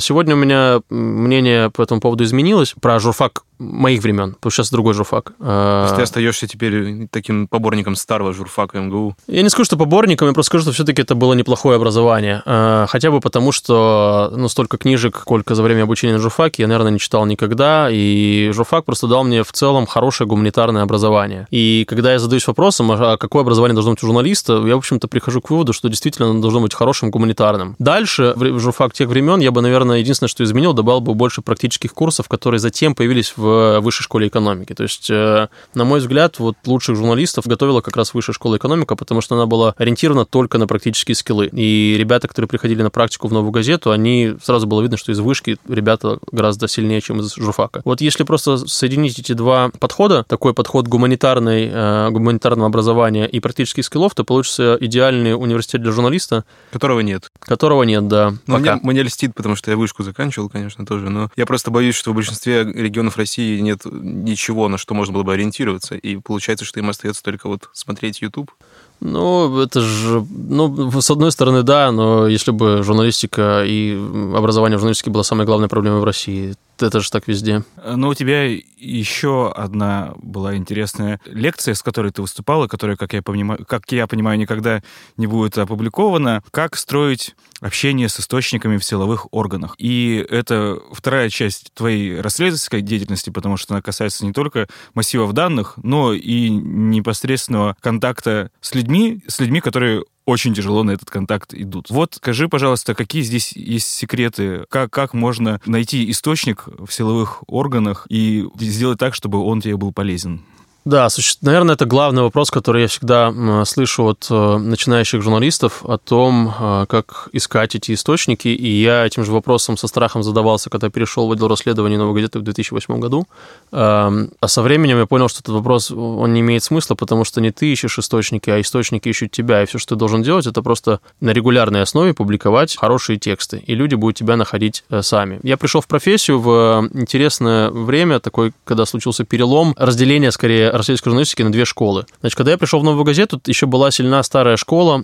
Сегодня у меня мнение по этому поводу изменилось. Про журфак журфак моих времен, потому что сейчас другой журфак. То есть ты остаешься теперь таким поборником старого журфака МГУ? Я не скажу, что поборником, я просто скажу, что все-таки это было неплохое образование. А, хотя бы потому, что ну, столько книжек, сколько за время обучения на журфаке, я, наверное, не читал никогда, и журфак просто дал мне в целом хорошее гуманитарное образование. И когда я задаюсь вопросом, а какое образование должно быть у журналиста, я, в общем-то, прихожу к выводу, что действительно оно должно быть хорошим гуманитарным. Дальше, в журфак тех времен, я бы, наверное, единственное, что изменил, добавил бы больше практических курсов, которые затем появились в в высшей школе экономики. То есть, э, на мой взгляд, вот лучших журналистов готовила как раз высшая школа экономика, потому что она была ориентирована только на практические скиллы. И ребята, которые приходили на практику в новую газету, они сразу было видно, что из вышки ребята гораздо сильнее, чем из журфака. Вот если просто соединить эти два подхода, такой подход гуманитарный, э, гуманитарного образования и практических скиллов, то получится идеальный университет для журналиста. Которого нет. Которого нет, да. Ну, мне, мне льстит, потому что я вышку заканчивал, конечно, тоже, но я просто боюсь, что в большинстве регионов России России нет ничего, на что можно было бы ориентироваться, и получается, что им остается только вот смотреть YouTube. Ну, это же, ну, с одной стороны, да, но если бы журналистика и образование в журналистике было самой главной проблемой в России, это же так везде. Но у тебя еще одна была интересная лекция, с которой ты выступала, которая, как я понимаю, как я понимаю, никогда не будет опубликована. Как строить общение с источниками в силовых органах. И это вторая часть твоей расследовательской деятельности, потому что она касается не только массивов данных, но и непосредственного контакта с людьми, с людьми, которые очень тяжело на этот контакт идут. Вот скажи, пожалуйста, какие здесь есть секреты? Как, как можно найти источник в силовых органах и сделать так, чтобы он тебе был полезен? Да, наверное, это главный вопрос, который я всегда слышу от э, начинающих журналистов о том, э, как искать эти источники. И я этим же вопросом со страхом задавался, когда перешел в отдел расследований «Новой газеты» в 2008 году. Эм, а со временем я понял, что этот вопрос, он не имеет смысла, потому что не ты ищешь источники, а источники ищут тебя. И все, что ты должен делать, это просто на регулярной основе публиковать хорошие тексты. И люди будут тебя находить э, сами. Я пришел в профессию в интересное время, такой, когда случился перелом, разделение, скорее, расследовательской журналистики на две школы. Значит, когда я пришел в «Новую газету», еще была сильна старая школа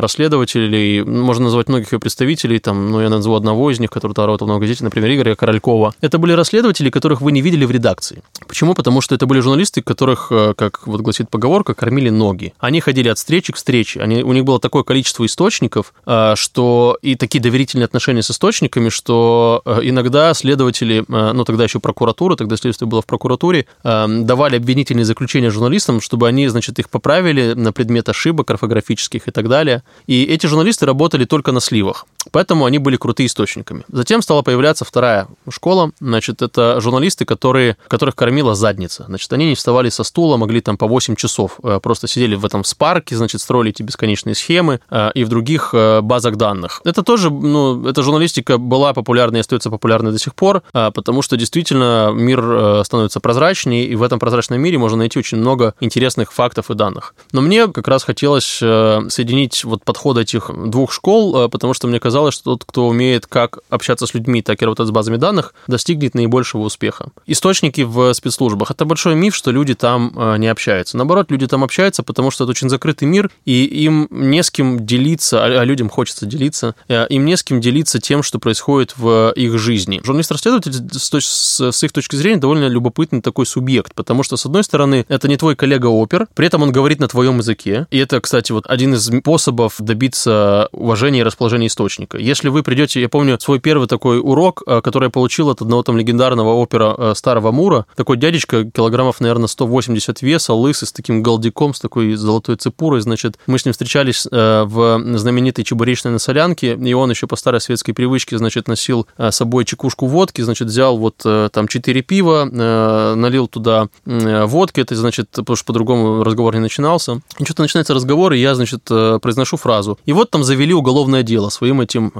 расследователей, можно назвать многих ее представителей, там, ну, я назову одного из них, который работал в «Новой газете», например, Игоря Королькова. Это были расследователи, которых вы не видели в редакции. Почему? Потому что это были журналисты, которых, э, как вот гласит поговорка, кормили ноги. Они ходили от встречи к встрече. Они, у них было такое количество источников, э, что и такие доверительные отношения с источниками, что э, иногда следователи, ну тогда еще прокуратура, тогда следствие было в прокуратуре, давали обвинительные заключения журналистам, чтобы они, значит, их поправили на предмет ошибок орфографических и так далее. И эти журналисты работали только на сливах. Поэтому они были крутые источниками. Затем стала появляться вторая школа. Значит, это журналисты, которые, которых кормила задница. Значит, они не вставали со стула, могли там по 8 часов э, просто сидели в этом спарке, значит, строили эти бесконечные схемы э, и в других э, базах данных. Это тоже, ну, эта журналистика была популярной и остается популярной до сих пор, потому что действительно мир становится прозрачнее, и в этом прозрачном мире можно найти очень много интересных фактов и данных. Но мне как раз хотелось соединить вот подходы этих двух школ, потому что мне казалось, что тот, кто умеет как общаться с людьми, так и работать с базами данных, достигнет наибольшего успеха. Источники в спецслужбах. Это большой миф, что люди там э, не общаются. Наоборот, люди там общаются, потому что это очень закрытый мир, и им не с кем делиться, а, а людям хочется делиться, э, им не с кем делиться тем, что происходит в их жизни. Журналист-расследователь с, с их точки зрения довольно любопытный такой субъект, потому что, с одной стороны, это не твой коллега-опер, при этом он говорит на твоем языке, и это, кстати, вот один из способов добиться уважения и расположения источника. Если вы придете, я помню свой первый такой урок, э, который я получил от одного там легендарного опера Старого Мура, такой дядечка, килограммов, наверное, 180 веса, лысый, с таким галдиком, с такой золотой цепурой, значит, мы с ним встречались э, в знаменитой чебуречной на Солянке, и он еще по старой светской привычке, значит, носил э, с собой чекушку водки, значит, взял вот э, там 4 пива, налил туда водки, это, значит, потому что по-другому разговор не начинался. И что-то начинается разговор, и я, значит, произношу фразу. И вот там завели уголовное дело своим этим,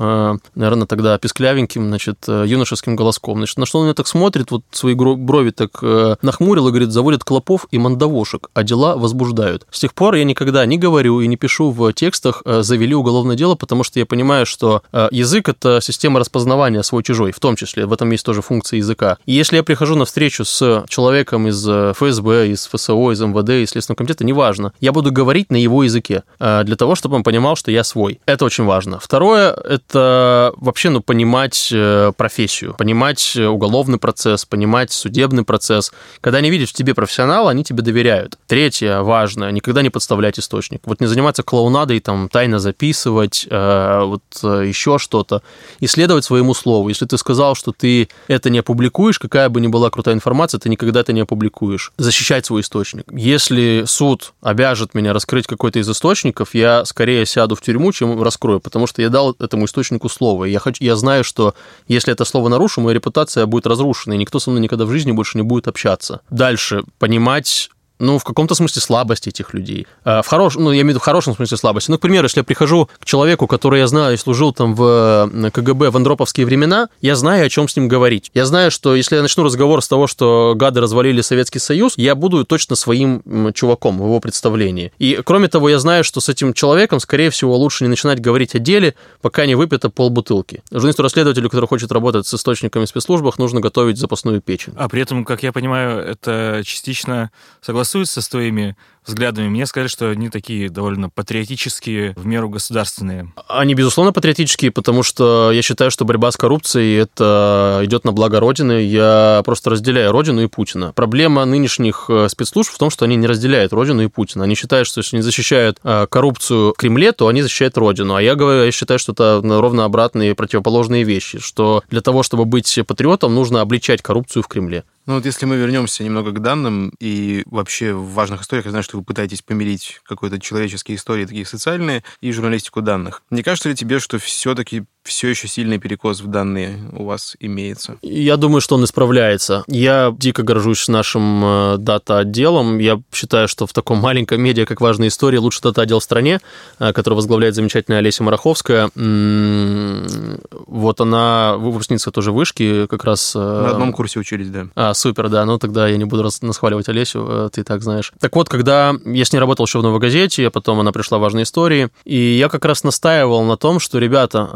наверное, тогда песклявеньким, значит, юношеским голоском. Значит, на что он меня так смотрит, вот свои брови так нахмурил и говорит, заводят клопов и мандавошек, а дела возбуждают. С тех пор я никогда не говорю и не пишу в текстах э, «завели уголовное дело», потому что я понимаю, что э, язык — это система распознавания свой-чужой, в том числе. В этом есть тоже функция языка. И если я прихожу на встречу с человеком из э, ФСБ, из ФСО, из МВД, из Следственного комитета, неважно, я буду говорить на его языке, для того, чтобы он понимал, что я свой. Это очень важно. Второе — это вообще, ну, понимать профессию, понимать уголовный процесс, понимать судебный процесс. Когда они видят в тебе профессионала, они тебе доверяют. Третье важное, никогда не подставлять источник. Вот не заниматься клоунадой, там, тайно записывать, э, вот э, еще что-то. Исследовать своему слову. Если ты сказал, что ты это не опубликуешь, какая бы ни была крутая информация, ты никогда это не опубликуешь. Защищать свой источник. Если суд обяжет меня раскрыть какой-то из источников, я скорее сяду в тюрьму, чем раскрою, потому что я дал этому источнику слово. Я, хочу, я знаю, что если это слово нарушу, моя репутация будет разрушена, и никто со мной никогда в жизни больше не будет общаться. Дальше понимать ну, в каком-то смысле слабости этих людей. А, в хорошем, ну, я имею в виду в хорошем смысле слабости. Ну, к примеру, если я прихожу к человеку, который я знаю и служил там в КГБ в андроповские времена, я знаю, о чем с ним говорить. Я знаю, что если я начну разговор с того, что гады развалили Советский Союз, я буду точно своим чуваком в его представлении. И, кроме того, я знаю, что с этим человеком, скорее всего, лучше не начинать говорить о деле, пока не выпито полбутылки. Журналисту-расследователю, который хочет работать с источниками в спецслужбах, нужно готовить запасную печень. А при этом, как я понимаю, это частично согласно согласуются с твоими взглядами. Мне сказали, что они такие довольно патриотические, в меру государственные. Они, безусловно, патриотические, потому что я считаю, что борьба с коррупцией это идет на благо Родины. Я просто разделяю Родину и Путина. Проблема нынешних э, спецслужб в том, что они не разделяют Родину и Путина. Они считают, что если они защищают э, коррупцию в Кремле, то они защищают Родину. А я говорю, я считаю, что это ровно обратные противоположные вещи, что для того, чтобы быть патриотом, нужно обличать коррупцию в Кремле. Ну вот если мы вернемся немного к данным и вообще в важных историях, я знаю, что вы пытаетесь помирить какой-то человеческие истории, такие социальные, и журналистику данных. Не кажется ли тебе, что все-таки все еще сильный перекос в данные у вас имеется? Я думаю, что он исправляется. Я дико горжусь нашим э, дата-отделом. Я считаю, что в таком маленьком медиа, как «Важная история», лучший дата-отдел в стране, э, который возглавляет замечательная Олеся Мараховская. Вот она выпускница тоже вышки, как раз... Э, На одном курсе учились, да. А, супер, да. Ну, тогда я не буду расхваливать Олесю, ты так знаешь. Так вот, когда я с ней работал еще в «Новой газете», а потом она пришла в «Важные истории», и я как раз настаивал на том, что, ребята,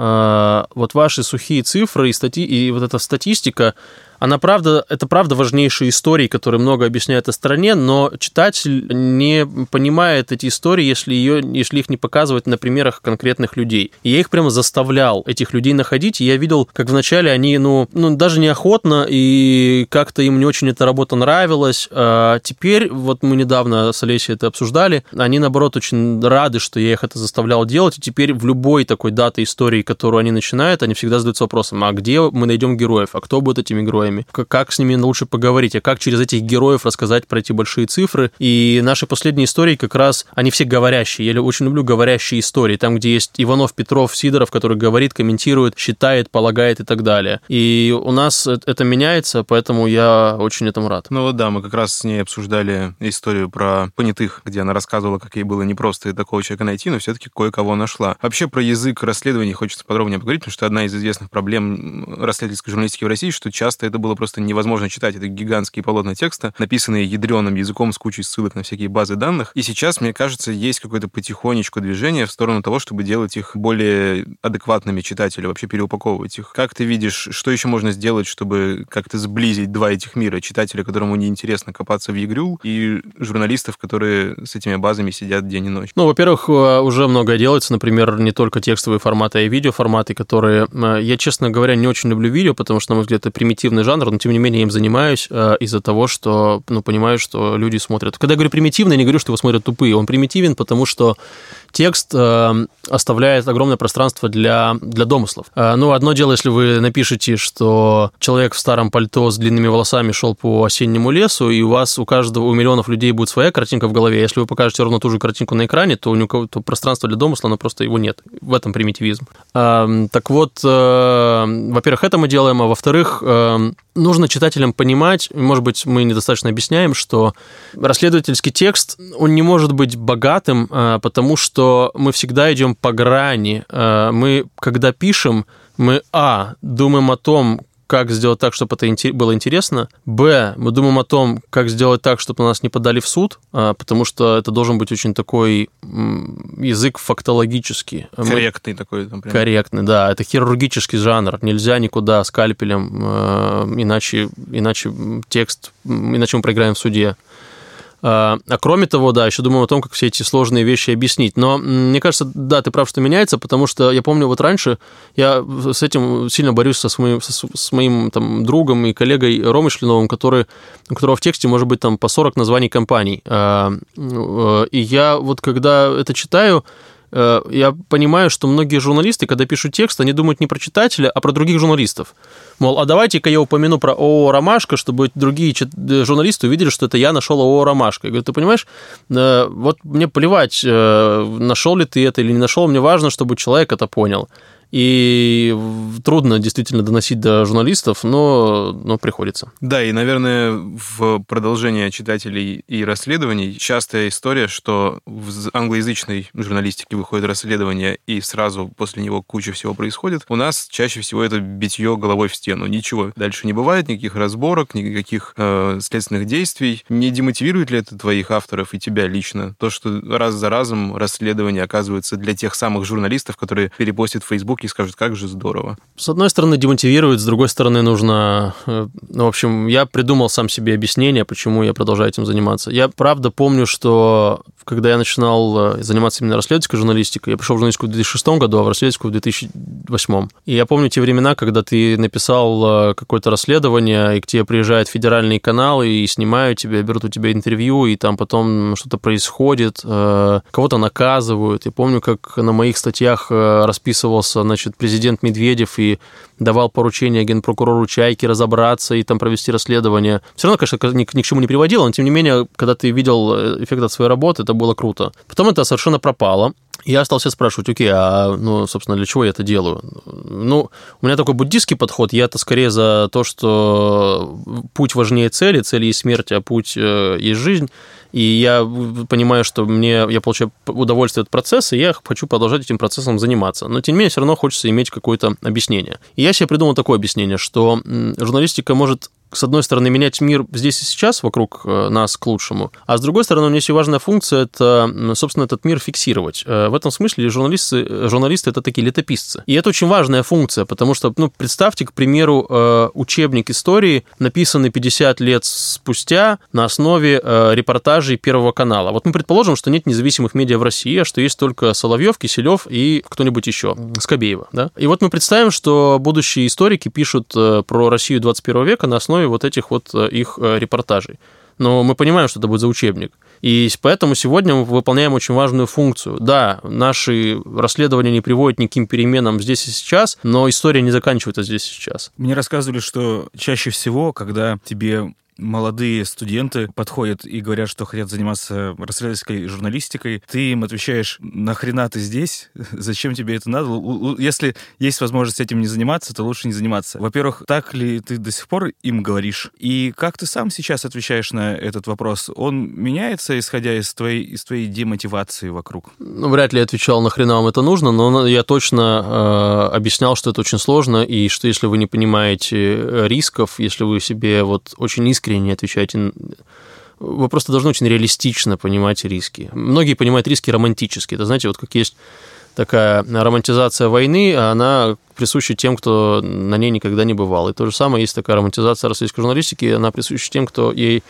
вот ваши сухие цифры и, стати... и вот эта статистика, она правда, это правда важнейшие истории, которые много объясняют о стране, но читатель не понимает эти истории, если, ее, если их не показывать на примерах конкретных людей. И я их прямо заставлял этих людей находить, и я видел, как вначале они, ну, ну даже неохотно, и как-то им не очень эта работа нравилась. А теперь, вот мы недавно с Олесей это обсуждали, они, наоборот, очень рады, что я их это заставлял делать, и теперь в любой такой даты истории, которую они начинают, они всегда задаются вопросом, а где мы найдем героев, а кто будет этими героями, как с ними лучше поговорить, а как через этих героев рассказать про эти большие цифры. И наши последние истории как раз, они все говорящие. Я очень люблю говорящие истории, там, где есть Иванов, Петров, Сидоров, который говорит, комментирует, считает, полагает и так далее. И у нас это меняется, поэтому я очень этому рад. Ну вот да, мы как раз с ней обсуждали историю про понятых, где она рассказывала, как ей было непросто такого человека найти, но все-таки кое-кого нашла. Вообще про язык расследований хочется подробнее поговорить, потому что одна из известных проблем расследовательской журналистики в России, что часто это было просто невозможно читать. Это гигантские полотна текста, написанные ядреным языком с кучей ссылок на всякие базы данных. И сейчас, мне кажется, есть какое-то потихонечку движение в сторону того, чтобы делать их более адекватными читателю, вообще переупаковывать их. Как ты видишь, что еще можно сделать, чтобы как-то сблизить два этих мира? Читателя, которому неинтересно копаться в игру, и журналистов, которые с этими базами сидят день и ночь. Ну, во-первых, э, уже многое делается. Например, не только текстовые форматы, а и видеоформаты, которые... Э, я, честно говоря, не очень люблю видео, потому что, на мой взгляд, это примитивный жанр, но, тем не менее, я им занимаюсь э, из-за того, что, ну, понимаю, что люди смотрят. Когда я говорю примитивный, я не говорю, что его смотрят тупые. Он примитивен, потому что текст э, оставляет огромное пространство для, для домыслов. Э, ну, одно дело, если вы напишете, что человек в старом пальто с длинными волосами шел по осеннему лесу, и у вас, у каждого, у миллионов людей будет своя картинка в голове. Если вы покажете ровно ту же картинку на экране, то у него то пространство для домысла, оно просто его нет. В этом примитивизм. Э, так вот, э, во-первых, это мы делаем, а во-вторых, э, нужно читателям понимать, может быть, мы недостаточно объясняем, что расследовательский текст, он не может быть богатым, э, потому что мы всегда идем по грани. Э, мы, когда пишем, мы, а, думаем о том, как сделать так, чтобы это было интересно. Б, мы думаем о том, как сделать так, чтобы нас не подали в суд, а, потому что это должен быть очень такой язык фактологический. Корректный мы... такой, например. Корректный, да. Это хирургический жанр. Нельзя никуда скальпелем, э, иначе, иначе текст, иначе мы проиграем в суде. А, а кроме того, да, еще думаю о том, как все эти сложные вещи объяснить. Но мне кажется, да, ты прав, что меняется, потому что я помню, вот раньше я с этим сильно борюсь со, с моим, со, с моим там, другом и коллегой Ромой Шлиновым, который, у которого в тексте может быть там по 40 названий компаний. А, э, и я вот когда это читаю, я понимаю, что многие журналисты, когда пишут текст, они думают не про читателя, а про других журналистов. Мол, а давайте-ка я упомяну про ООО «Ромашка», чтобы другие э, журналисты увидели, что это я нашел ООО «Ромашка». Я говорю, ты понимаешь, э, вот мне плевать, нашел ли ты это или не нашел, мне важно, чтобы человек это понял. И трудно действительно доносить до журналистов, но, но приходится. Да, и, наверное, в продолжение читателей и расследований частая история, что в англоязычной журналистике выходит расследование, и сразу после него куча всего происходит. У нас чаще всего это битье головой в стену. Ничего дальше не бывает, никаких разборок, никаких э, следственных действий. Не демотивирует ли это твоих авторов и тебя лично? То, что раз за разом расследование оказывается для тех самых журналистов, которые перепостят в Facebook руки и скажут, как же здорово. С одной стороны, демотивирует, с другой стороны, нужно... Э, ну, в общем, я придумал сам себе объяснение, почему я продолжаю этим заниматься. Я правда помню, что когда я начинал э, заниматься именно расследовательской журналистикой, я пришел в журналистику в 2006 году, а в расследовательскую в 2008. И я помню те времена, когда ты написал э, какое-то расследование, и к тебе приезжает федеральный канал, и снимают тебя, берут у тебя интервью, и там потом что-то происходит, кого-то наказывают. Я помню, как на моих статьях расписывался значит, президент Медведев и давал поручение генпрокурору Чайки разобраться и там провести расследование. Все равно, конечно, ни, ни к чему не приводило, но тем не менее, когда ты видел э, эффект от своей работы, это было круто. Потом это совершенно пропало. Я стал себя спрашивать, окей, а, ну, собственно, для чего я это делаю? Ну, у меня такой буддийский подход, я это скорее за то, что путь важнее цели, цели есть смерть, а путь э, есть жизнь. И я понимаю, что мне, я получаю удовольствие от процесса, и я хочу продолжать этим процессом заниматься. Но, тем не менее, все равно хочется иметь какое-то объяснение. И я себе придумал такое объяснение, что журналистика может с одной стороны, менять мир здесь и сейчас вокруг э, нас к лучшему, а с другой стороны, у меня есть важная функция – это, собственно, этот мир фиксировать. Э, в этом смысле журналисты, журналисты – это такие летописцы. И это очень важная функция, потому что, ну, представьте, к примеру, э, учебник истории, написанный 50 лет спустя на основе репортажей Первого канала. Вот мы предположим, что нет независимых медиа в России, а что есть только Соловьев, Киселев и кто-нибудь еще, Скобеева. Да? И вот мы представим, что будущие историки пишут про Россию 21 века на основе вот этих вот э, их э, репортажей. Но мы понимаем, что это будет за учебник. И поэтому сегодня мы выполняем очень важную функцию. Да, наши расследования не приводят никаким переменам здесь и сейчас, но история не заканчивается здесь и сейчас. Мне рассказывали, что чаще всего, когда тебе молодые студенты подходят и говорят, что хотят заниматься расследовательской журналистикой, ты им отвечаешь, нахрена ты здесь? Зачем тебе это надо? Если есть возможность этим не заниматься, то лучше не заниматься. Во-первых, так ли ты до сих пор им говоришь? И как ты сам сейчас отвечаешь на этот вопрос? Он меняется, исходя из твоей, из твоей демотивации вокруг? Ну, вряд ли я отвечал, нахрена вам это нужно, но я точно э, объяснял, что это очень сложно, и что если вы не понимаете э, рисков, если вы себе вот очень искренне искренне отвечаете. Вы просто должны очень реалистично понимать риски. Многие понимают риски романтически. Это, знаете, вот как есть такая романтизация войны, а она присуща тем, кто на ней никогда не бывал. И то же самое есть такая романтизация российской журналистики, она присуща тем, кто ей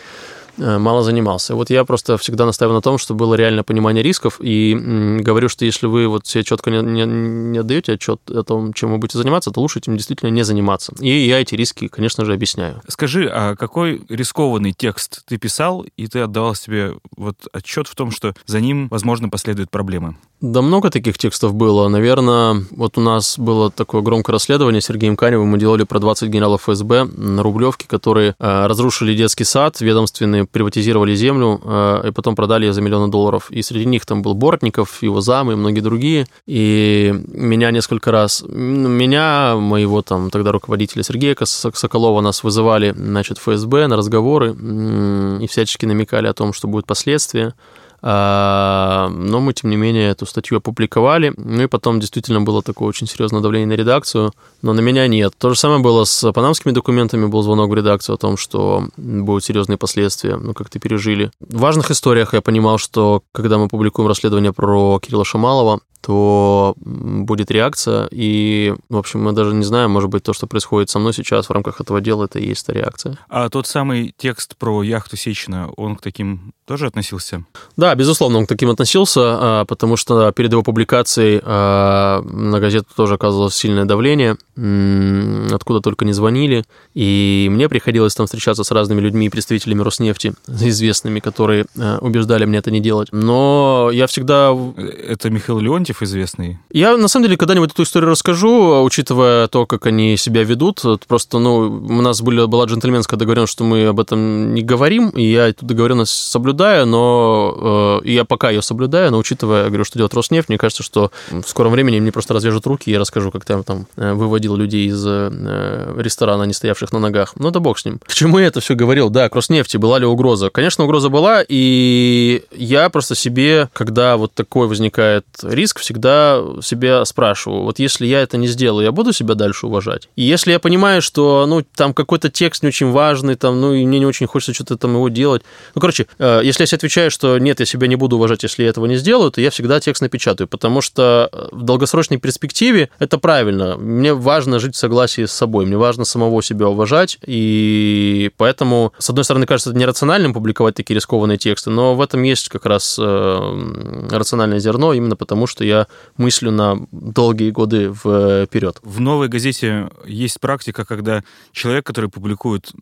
мало занимался. Вот я просто всегда настаиваю на том, что было реальное понимание рисков, и говорю, что если вы вот себе четко не, не, не отдаете отчет о том, чем вы будете заниматься, то лучше этим действительно не заниматься. И я эти риски, конечно же, объясняю. Скажи, а какой рискованный текст ты писал, и ты отдавал себе вот отчет в том, что за ним, возможно, последуют проблемы? Да много таких текстов было. Наверное, вот у нас было такое громкое расследование с Сергеем Каневым. Мы делали про 20 генералов ФСБ на Рублевке, которые э, разрушили детский сад ведомственный, приватизировали землю э, и потом продали ее за миллионы долларов. И среди них там был Бортников, его зам и многие другие. И меня несколько раз, меня, моего там тогда руководителя Сергея Соколова нас вызывали, значит, ФСБ на разговоры и всячески намекали о том, что будут последствия. А, но мы, тем не менее, эту статью опубликовали. Ну и потом действительно было такое очень серьезное давление на редакцию, но на меня нет. То же самое было с панамскими документами, был звонок в редакцию о том, что будут серьезные последствия, ну, как ты пережили. В важных историях я понимал, что когда мы публикуем расследование про Кирилла Шамалова, то будет реакция, и, в общем, мы даже не знаем, может быть, то, что происходит со мной сейчас в рамках этого дела, это и есть та реакция. А тот самый текст про яхту Сечина, он к таким тоже относился? Да, безусловно, он к таким относился, а, потому что перед его публикацией а, на газету тоже оказывалось сильное давление, откуда только не звонили, и мне приходилось там встречаться с разными людьми, представителями Роснефти, известными, которые а, убеждали меня это не делать. Но я всегда... Это Михаил Леонтьев известный? Я, на самом деле, когда-нибудь эту историю расскажу, учитывая то, как они себя ведут. Просто, ну, у нас были, была джентльменская договоренность, что мы об этом не говорим, и я эту договоренность соблюдаю, но э, я пока ее соблюдаю, но учитывая, говорю, что делает Роснефть, мне кажется, что в скором времени мне просто развяжут руки, и я расскажу, как я там э, выводил людей из э, ресторана, не стоявших на ногах. Ну да бог с ним. К чему я это все говорил? Да, к Роснефти была ли угроза? Конечно, угроза была, и я просто себе, когда вот такой возникает риск, всегда себя спрашиваю, вот если я это не сделаю, я буду себя дальше уважать? И если я понимаю, что, ну, там какой-то текст не очень важный, там, ну, и мне не очень хочется что-то там его делать. Ну, короче, э, если я себе отвечаю, что нет, я себя не буду уважать, если я этого не сделаю, то я всегда текст напечатаю, потому что э, в долгосрочной перспективе это правильно. Мне важно жить в согласии с собой, мне важно самого себя уважать, и поэтому, с одной стороны, кажется нерациональным публиковать такие рискованные тексты, но в этом есть как раз э, рациональное зерно, именно потому что я мыслю на долгие годы вперед. В новой газете есть практика, когда человек, который публикует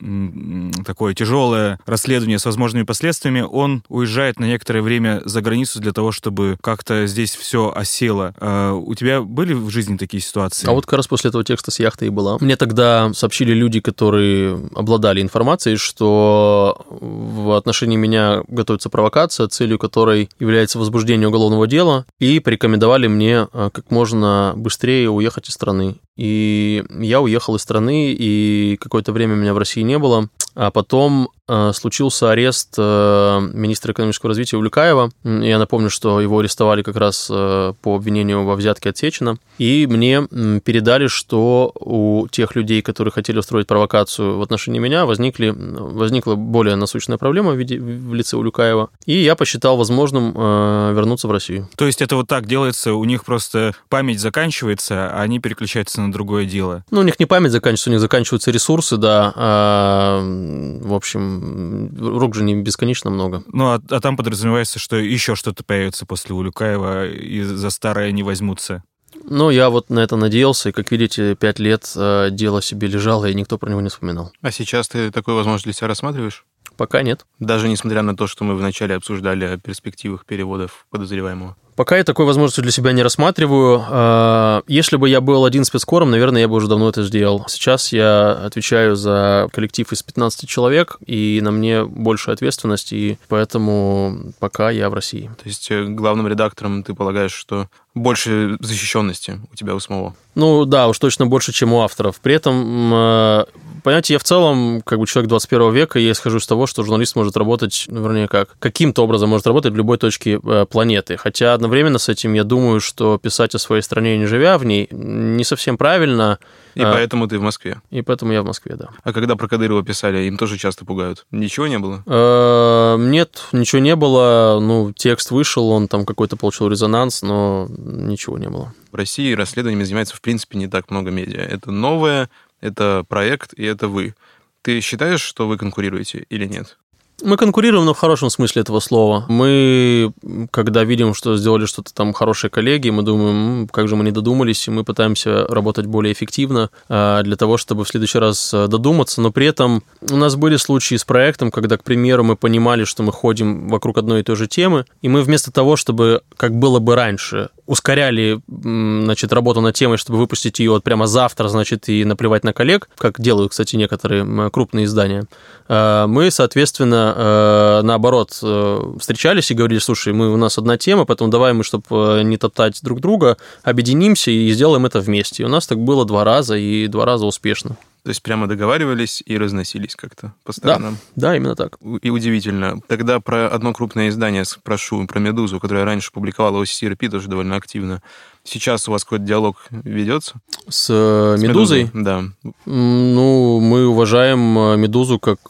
такое тяжелое расследование с возможными последствиями, он уезжает на некоторое время за границу для того, чтобы как-то здесь все осело. А у тебя были в жизни такие ситуации? А вот как раз после этого текста с яхтой и была. Мне тогда сообщили люди, которые обладали информацией, что в отношении меня готовится провокация, целью которой является возбуждение уголовного дела и порекомендование рекомендовали мне э, как можно быстрее уехать из страны. И я уехал из страны, и какое-то время меня в России не было. А потом э, случился арест э, министра экономического развития Улюкаева. Я напомню, что его арестовали как раз э, по обвинению во взятке от Сечина. И мне передали, что у тех людей, которые хотели устроить провокацию в отношении меня, возникли, возникла более насущная проблема в, виде, в лице Улюкаева. И я посчитал возможным вернуться в Россию. То есть это вот так делается, у них просто память заканчивается, а они переключаются на другое дело? Ну, у них не память заканчивается, у них заканчиваются ресурсы, да. А, в общем, рук же не бесконечно много. Ну, а, а там подразумевается, что еще что-то появится после Улюкаева, и за старое не возьмутся. Ну, я вот на это надеялся, и, как видите, пять лет э, дело себе лежало, и никто про него не вспоминал. А сейчас ты такую возможность для себя рассматриваешь? Пока нет. Даже несмотря на то, что мы вначале обсуждали о перспективах переводов подозреваемого? Пока я такой возможности для себя не рассматриваю. А, если бы я был один спецкором, наверное, я бы уже давно это сделал. Сейчас я отвечаю за коллектив из 15 человек, и на мне больше ответственности, и поэтому пока я в России. То есть э, главным редактором ты полагаешь, что больше защищенности у тебя у самого? Ну да, уж точно больше, чем у авторов. При этом э, понимаете, я в целом, как бы человек 21 века, я исхожу из того, что журналист может работать, ну, вернее, как, каким-то образом может работать в любой точке э, планеты. Хотя одновременно с этим я думаю, что писать о своей стране, не живя в ней, не совсем правильно. И а, поэтому ты в Москве. И поэтому я в Москве, да. А когда про Кадырова писали, им тоже часто пугают. Ничего не было? Э, нет, ничего не было. Ну, текст вышел, он там какой-то получил резонанс, но ничего не было. В России расследованиями занимается, в принципе, не так много медиа. Это новое, это проект, и это вы. Ты считаешь, что вы конкурируете или нет? Мы конкурируем, но в хорошем смысле этого слова. Мы, когда видим, что сделали что-то там хорошие коллеги, мы думаем, как же мы не додумались, и мы пытаемся работать более эффективно а, для того, чтобы в следующий раз а, додуматься. Но при этом у нас были случаи с проектом, когда, к примеру, мы понимали, что мы ходим вокруг одной и той же темы, и мы вместо того, чтобы, как было бы раньше, ускоряли значит, работу над темой, чтобы выпустить ее вот прямо завтра, значит, и наплевать на коллег, как делают, кстати, некоторые крупные издания, а, мы, соответственно, э, наоборот, э, встречались и говорили, слушай, мы, у нас одна тема, поэтому давай мы, чтобы э, не топтать друг друга, объединимся и сделаем это вместе. И у нас так было два раза, и два раза успешно. То есть прямо договаривались и разносились как-то по сторонам. Да, да, именно так. И удивительно. Тогда про одно крупное издание спрошу, про «Медузу», которое раньше публиковала OCCRP тоже довольно активно. Сейчас у вас какой-то диалог ведется? С, С «Медузой»? Да. Ну, мы уважаем «Медузу» как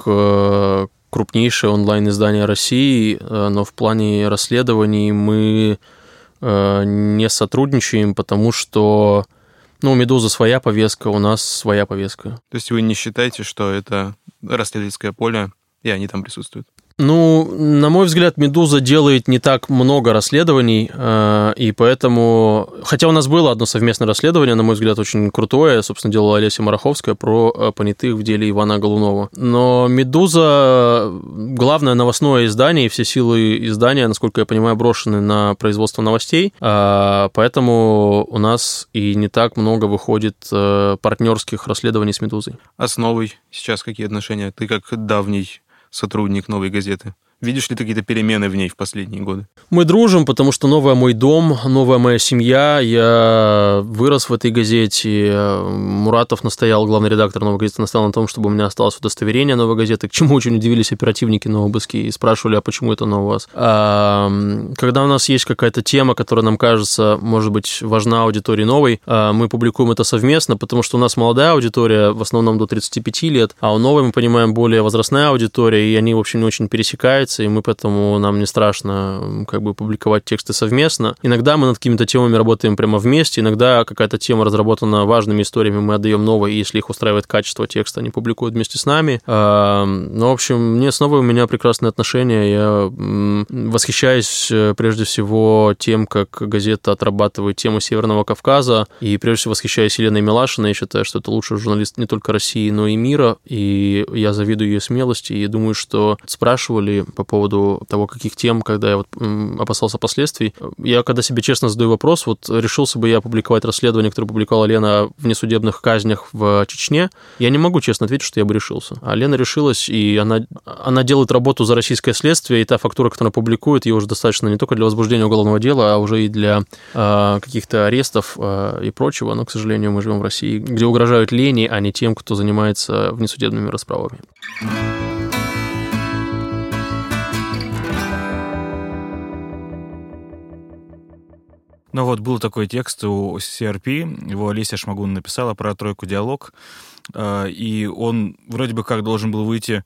крупнейшее онлайн-издание России, э, но в плане расследований мы э, не сотрудничаем, потому что ну, у «Медузы» своя повестка, у нас своя повестка. То есть вы не считаете, что это расследовательское поле, и они там присутствуют? Ну, на мой взгляд, «Медуза» делает не так много расследований, э, и поэтому... Хотя у нас было одно совместное расследование, на мой взгляд, очень крутое, собственно, делала Олеся Мараховская про э, понятых в деле Ивана Голунова. Но «Медуза» — главное новостное издание, и все силы издания, насколько я понимаю, брошены на производство новостей, э, поэтому у нас и не так много выходит партнерских расследований с «Медузой». А с новой сейчас какие отношения? Ты как давний сотрудник «Новой газеты»? Видишь ли ты какие-то перемены в ней в последние годы? Мы дружим, потому что новая мой дом, новая моя семья. Я вырос в этой газете. Муратов настоял, главный редактор новой газеты, настоял на том, чтобы у меня осталось удостоверение новой газеты, к чему очень удивились оперативники на обыске и спрашивали, а почему это на вас? А, когда у нас есть какая-то тема, которая нам кажется, может быть, важна аудитории новой, а, мы публикуем это совместно, потому что у нас молодая аудитория, в основном до 35 лет, а у новой, мы понимаем, более возрастная аудитория, и они, в общем, не очень пересекаются получается, и мы поэтому нам не страшно как бы публиковать тексты совместно. Иногда мы над какими-то темами работаем прямо вместе, иногда какая-то тема разработана важными историями, мы отдаем новые, и если их устраивает качество текста, они публикуют вместе с нами. Ну, в общем, мне снова у меня прекрасные отношения, я восхищаюсь э, прежде всего тем, как газета отрабатывает тему Северного Кавказа, и прежде всего восхищаюсь Еленой Милашиной, я считаю, что это лучший журналист не только России, но и мира, и я завидую ее смелости, и думаю, что спрашивали по поводу того, каких тем, когда я вот опасался последствий. Я, когда себе честно задаю вопрос, вот решился бы я опубликовать расследование, которое публиковала Лена в несудебных казнях в Чечне, я не могу честно ответить, что я бы решился. А Лена решилась, и она, она делает работу за российское следствие, и та фактура, которую она публикует, ее уже достаточно не только для возбуждения уголовного дела, а уже и для э, каких-то арестов э, и прочего. Но, к сожалению, мы живем в России, где угрожают лени, а не тем, кто занимается внесудебными расправами. Ну вот был такой текст у CRP, его Олеся Шмагун написала про тройку диалог, э, и он вроде бы как должен был выйти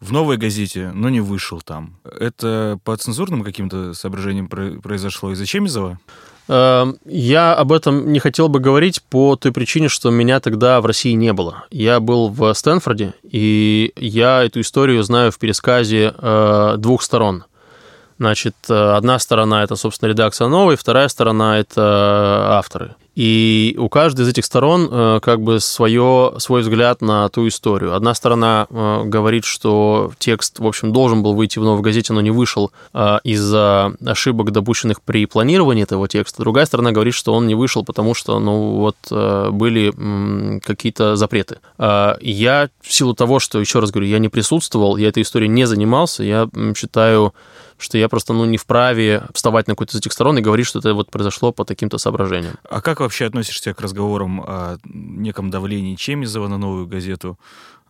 в новой газете, но не вышел там. Это по цензурным каким-то соображениям произошло из-за Чемизова? Эм, я об этом не хотел бы говорить по той причине, что меня тогда в России не было. Я был в Стэнфорде, и я эту историю знаю в пересказе э, двух сторон. Значит, э, одна сторона – это, собственно, редакция новой, вторая сторона – это э, авторы. И у каждой из этих сторон э, как бы свое, свой взгляд на ту историю. Одна сторона говорит, что текст, в общем, должен был выйти в новой газете, но не вышел из-за ошибок, допущенных при планировании этого текста. Другая сторона говорит, что он не вышел, потому что, ну, вот были какие-то запреты. Я в силу того, что, еще раз говорю, я не присутствовал, я этой историей не занимался, я считаю что я просто ну, не вправе вставать на какую-то из этих сторон и говорить, что это вот произошло по таким-то соображениям. А как вообще относишься к разговорам о неком давлении Чемизова на новую газету?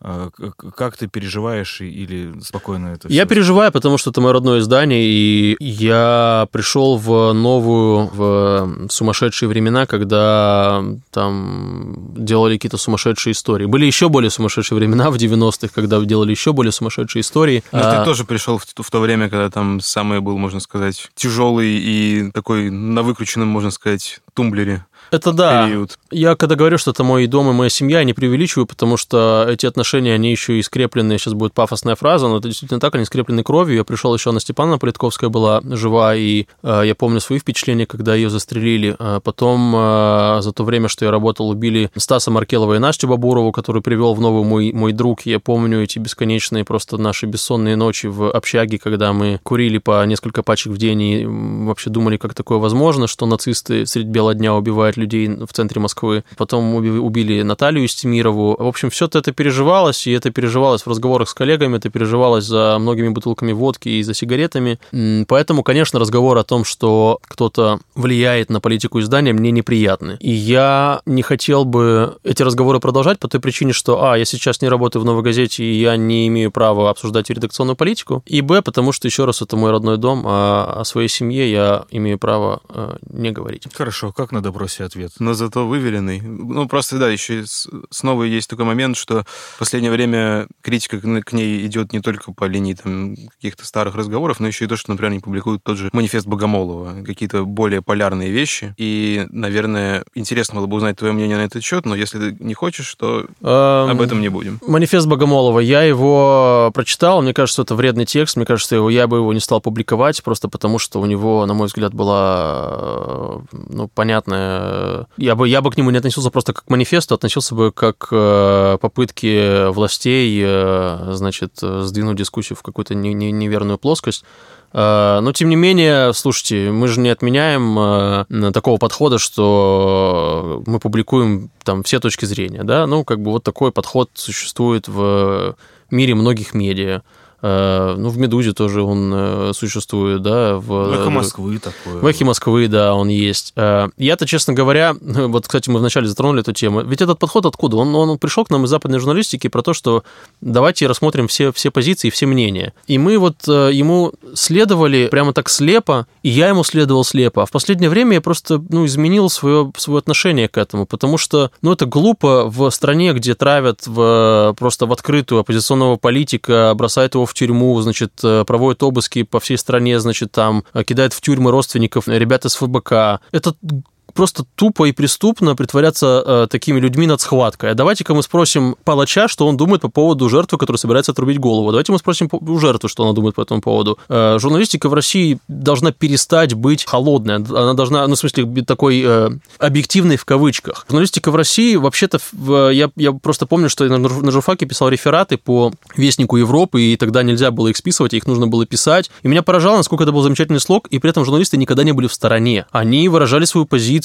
А, как ты переживаешь или спокойно это Я переживаю, потому что это мое родное издание, и я пришел в новую, в сумасшедшие времена, когда там делали какие-то сумасшедшие истории. Были еще более сумасшедшие времена в 90-х, когда делали еще более сумасшедшие истории. Но а... ты тоже пришел в, в то время, когда там самый был, можно сказать, тяжелый и такой на выкрученном, можно сказать, тумблере. Это да. Период. Я когда говорю, что это мой дом и моя семья, я не преувеличиваю, потому что эти отношения, они еще и скреплены, сейчас будет пафосная фраза, но это действительно так, они скреплены кровью. Я пришел еще, на Степановна Политковская была жива, и э, я помню свои впечатления, когда ее застрелили. А потом э, за то время, что я работал, убили Стаса Маркелова и Настю Бабурову, который привел в новую мой, мой друг. Я помню эти бесконечные просто наши бессонные ночи в общаге, когда мы курили по несколько пачек в день и вообще думали, как такое возможно, что нацисты средь бела дня убивают людей в центре Москвы. Потом убили Наталью Истемирову. В общем, все это переживалось, и это переживалось в разговорах с коллегами, это переживалось за многими бутылками водки и за сигаретами. Поэтому, конечно, разговор о том, что кто-то влияет на политику издания, мне неприятны. И я не хотел бы эти разговоры продолжать по той причине, что, а, я сейчас не работаю в «Новой газете», и я не имею права обсуждать редакционную политику, и, б, потому что, еще раз, это мой родной дом, а о своей семье я имею право э, не говорить. Хорошо, как на допросе ответ. Но зато выверенный. Ну, просто, да, еще снова есть такой момент, что в последнее время критика к ней идет не только по линии там, каких-то старых разговоров, но еще и то, что, например, они публикуют тот же манифест Богомолова, какие-то более полярные вещи. И, наверное, интересно было бы узнать твое мнение на этот счет, но если ты не хочешь, то эм, об этом не будем. Манифест Богомолова. Я его прочитал, мне кажется, это вредный текст, мне кажется, его, я бы его не стал публиковать, просто потому что у него, на мой взгляд, была ну, понятная я бы, я бы к нему не относился просто как к манифесту, относился бы как к э, попытке властей, э, значит, сдвинуть дискуссию в какую-то неверную плоскость. Э, но, тем не менее, слушайте, мы же не отменяем такого подхода, что мы публикуем там все точки зрения, да, ну, как бы вот такой подход существует в мире многих медиа. Э, ну, в «Медузе» тоже он э, существует, да. В, в «Эхо Москвы» такое. В «Эхе Москвы», да, он есть. Э, я-то, честно говоря, вот, кстати, мы вначале затронули эту тему, ведь этот подход откуда? Он, он пришел к нам из западной журналистики про то, что давайте рассмотрим все, все позиции, все мнения. И мы вот ему следовали прямо так слепо, и я ему следовал слепо. А в последнее время я просто, ну, изменил свое, свое отношение к этому, потому что, ну, это глупо в стране, где травят в, просто в открытую оппозиционного политика, бросают его в тюрьму, значит, э, проводят обыски по всей стране, значит, там э, кидают в тюрьмы родственников ребята с ФБК. Это просто тупо и преступно притворяться э, такими людьми над схваткой. А давайте-ка мы спросим палача, что он думает по поводу жертвы, которая собирается отрубить голову. Давайте мы спросим у жертвы, что она думает по этому поводу. Э, журналистика в России должна перестать быть холодной. Она должна, ну, в смысле, быть такой э, объективной в кавычках. Журналистика в России, вообще-то, я, я просто помню, что я на, на журфаке писал рефераты по Вестнику Европы, и тогда нельзя было их списывать, их нужно было писать. И меня поражало, насколько это был замечательный слог, и при этом журналисты никогда не были в стороне. Они выражали свою позицию.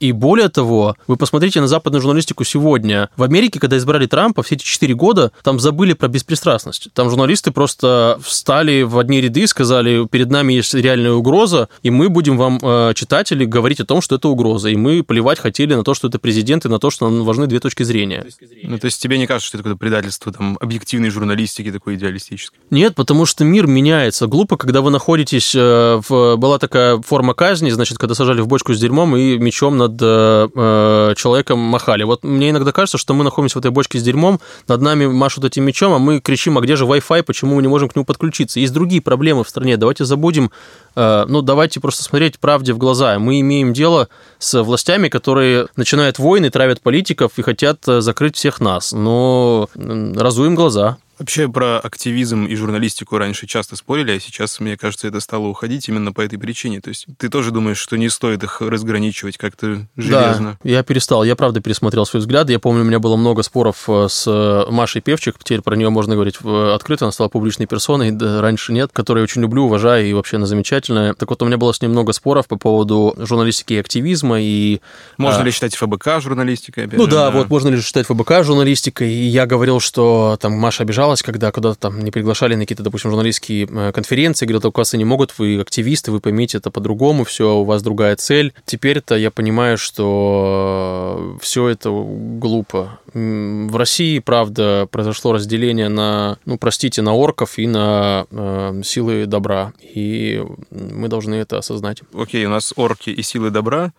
И более того, вы посмотрите на западную журналистику сегодня. В Америке, когда избрали Трампа, все эти четыре года, там забыли про беспристрастность. Там журналисты просто встали в одни ряды и сказали, перед нами есть реальная угроза, и мы будем вам, э, читатели, говорить о том, что это угроза. И мы плевать хотели на то, что это президент, и на то, что нам важны две точки зрения. Ну, то есть тебе не кажется, что это какое-то предательство там, объективной журналистики такой идеалистической? Нет, потому что мир меняется. Глупо, когда вы находитесь э, в... Была такая форма казни, значит, когда сажали в бочку с дерьмом и мечом над э, э, человеком махали. Вот мне иногда кажется, что мы находимся в этой бочке с дерьмом, над нами машут этим мечом, а мы кричим, а где же Wi-Fi, почему мы не можем к нему подключиться? Есть другие проблемы в стране, давайте забудем, э, ну, давайте просто смотреть правде в глаза. Мы имеем дело с властями, которые начинают войны, травят политиков и хотят э, закрыть всех нас. Но разуем глаза. Вообще про активизм и журналистику раньше часто спорили, а сейчас, мне кажется, это стало уходить именно по этой причине. То есть ты тоже думаешь, что не стоит их разграничивать как-то железно? Да, я перестал. Я, правда, пересмотрел свои взгляды. Я помню, у меня было много споров э, с э, Машей Певчик. Теперь про нее можно говорить открыто. Она стала публичной персоной. Да, раньше нет. Которую я очень люблю, уважаю и вообще она замечательная. Так вот, у меня было с ней много споров по поводу журналистики и активизма. И, можно а... ли считать ФБК журналистикой? Ну же, да, да, вот можно ли считать ФБК журналистикой. И я говорил, что там Маша обижалась случалось, когда куда-то там не приглашали на какие-то, допустим, журналистские э, конференции, говорят, оказывается, не могут, вы активисты, вы поймите это по-другому, все, у вас другая цель. Теперь-то я понимаю, что все это глупо. В России, правда, произошло разделение на, ну, простите, на орков и на э, силы добра, и мы должны это осознать. Окей, у нас орки и силы добра,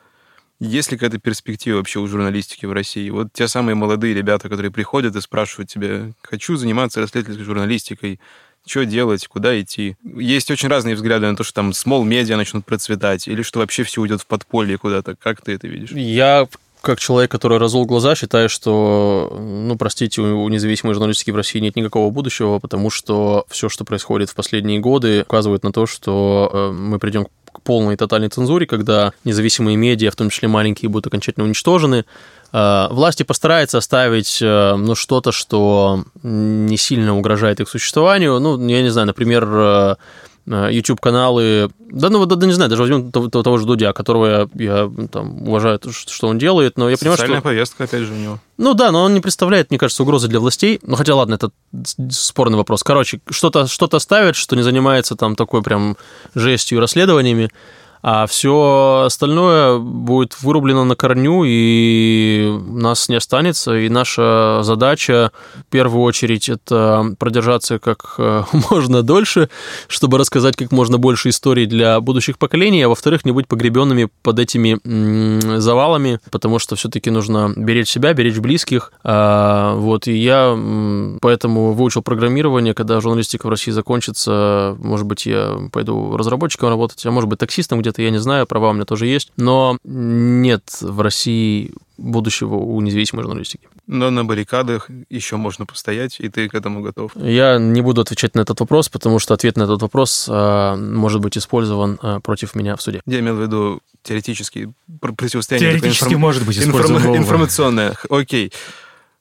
есть ли какая-то перспектива вообще у журналистики в России? Вот те самые молодые ребята, которые приходят и спрашивают тебя, хочу заниматься расследовательской журналистикой, что делать, куда идти. Есть очень разные взгляды на то, что там small медиа начнут процветать, или что вообще все уйдет в подполье куда-то. Как ты это видишь? Я как человек, который разул глаза, считаю, что, ну, простите, у независимой журналистики в России нет никакого будущего, потому что все, что происходит в последние годы, указывает на то, что э, мы придем к полной тотальной цензуре, когда независимые медиа, в том числе маленькие, будут окончательно уничтожены. Э, власти постараются оставить э, ну, что-то, что не сильно угрожает их существованию. Ну, я не знаю, например, YouTube-каналы, да, ну, да, да, не знаю, даже возьмем того, того же Дудя, которого я, я там, уважаю, что он делает, но я понимаю, что... Социальная повестка, опять же, у него. Ну да, но он не представляет, мне кажется, угрозы для властей. Ну, хотя, ладно, это спорный вопрос. Короче, что-то что ставит, что не занимается там такой прям жестью и расследованиями, а все остальное будет вырублено на корню, и нас не останется. И наша задача, в первую очередь, это продержаться как э, можно дольше, чтобы рассказать как можно больше историй для будущих поколений, а во-вторых, не быть погребенными под этими завалами, потому что все-таки нужно беречь себя, беречь близких. А, вот, и я поэтому выучил программирование, когда журналистика в России закончится, может быть, я пойду разработчиком работать, а может быть, таксистом где где-то, я не знаю, права у меня тоже есть, но нет в России будущего у независимой журналистики. Но на баррикадах еще можно постоять, и ты к этому готов. Я не буду отвечать на этот вопрос, потому что ответ на этот вопрос э, может быть использован э, против меня в суде. Я имел в виду теоретически противостояние. Теоретически информ... может быть использовано. Информ... Информационное. Окей.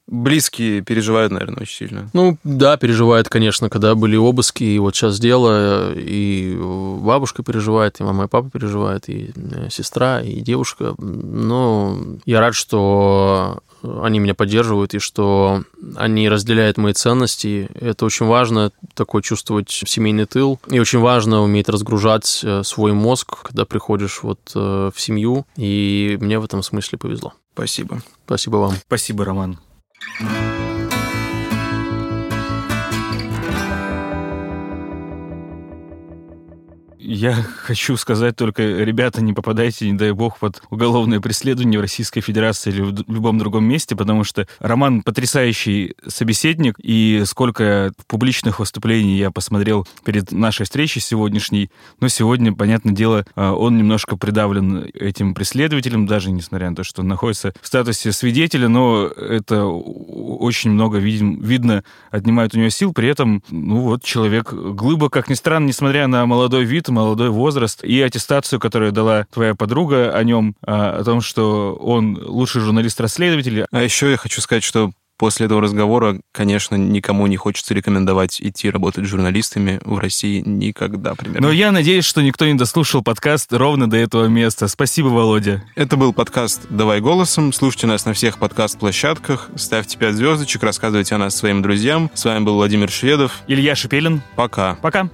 Близкие переживают, наверное, очень сильно. Ну, да, переживают, конечно, когда были обыски, и вот сейчас дело, и бабушка переживает, и мама и папа переживают, и э, сестра, и девушка. Но я рад, что они меня поддерживают, и что они разделяют мои ценности. Это очень важно, такой чувствовать семейный тыл. И очень важно уметь разгружать э, свой мозг, когда приходишь вот э, в семью. И мне в этом смысле повезло. Спасибо. Спасибо вам. Спасибо, Роман. Mm-hmm. я хочу сказать только, ребята, не попадайте, не дай бог, под уголовное преследование в Российской Федерации или в любом другом месте, потому что Роман потрясающий собеседник, и сколько публичных выступлений я посмотрел перед нашей встречей сегодняшней, но сегодня, понятное дело, а, он немножко придавлен этим преследователем, даже несмотря на то, что он находится в статусе свидетеля, но это очень много видим, видно отнимает у него сил, при этом, ну вот, человек глыбо, как ни странно, несмотря на молодой вид, молодой возраст и аттестацию, которую дала твоя подруга о нем, а, о том, что он лучший журналист-расследователь. А еще я хочу сказать, что После этого разговора, конечно, никому не хочется рекомендовать идти работать журналистами в России никогда, примерно. Но я надеюсь, что никто не дослушал подкаст ровно до этого места. Спасибо, Володя. Это был подкаст «Давай голосом». Слушайте нас на всех подкаст-площадках. Ставьте 5 звездочек, рассказывайте о нас своим друзьям. С вами был Владимир Шведов. Илья Шипелин. Пока. Пока.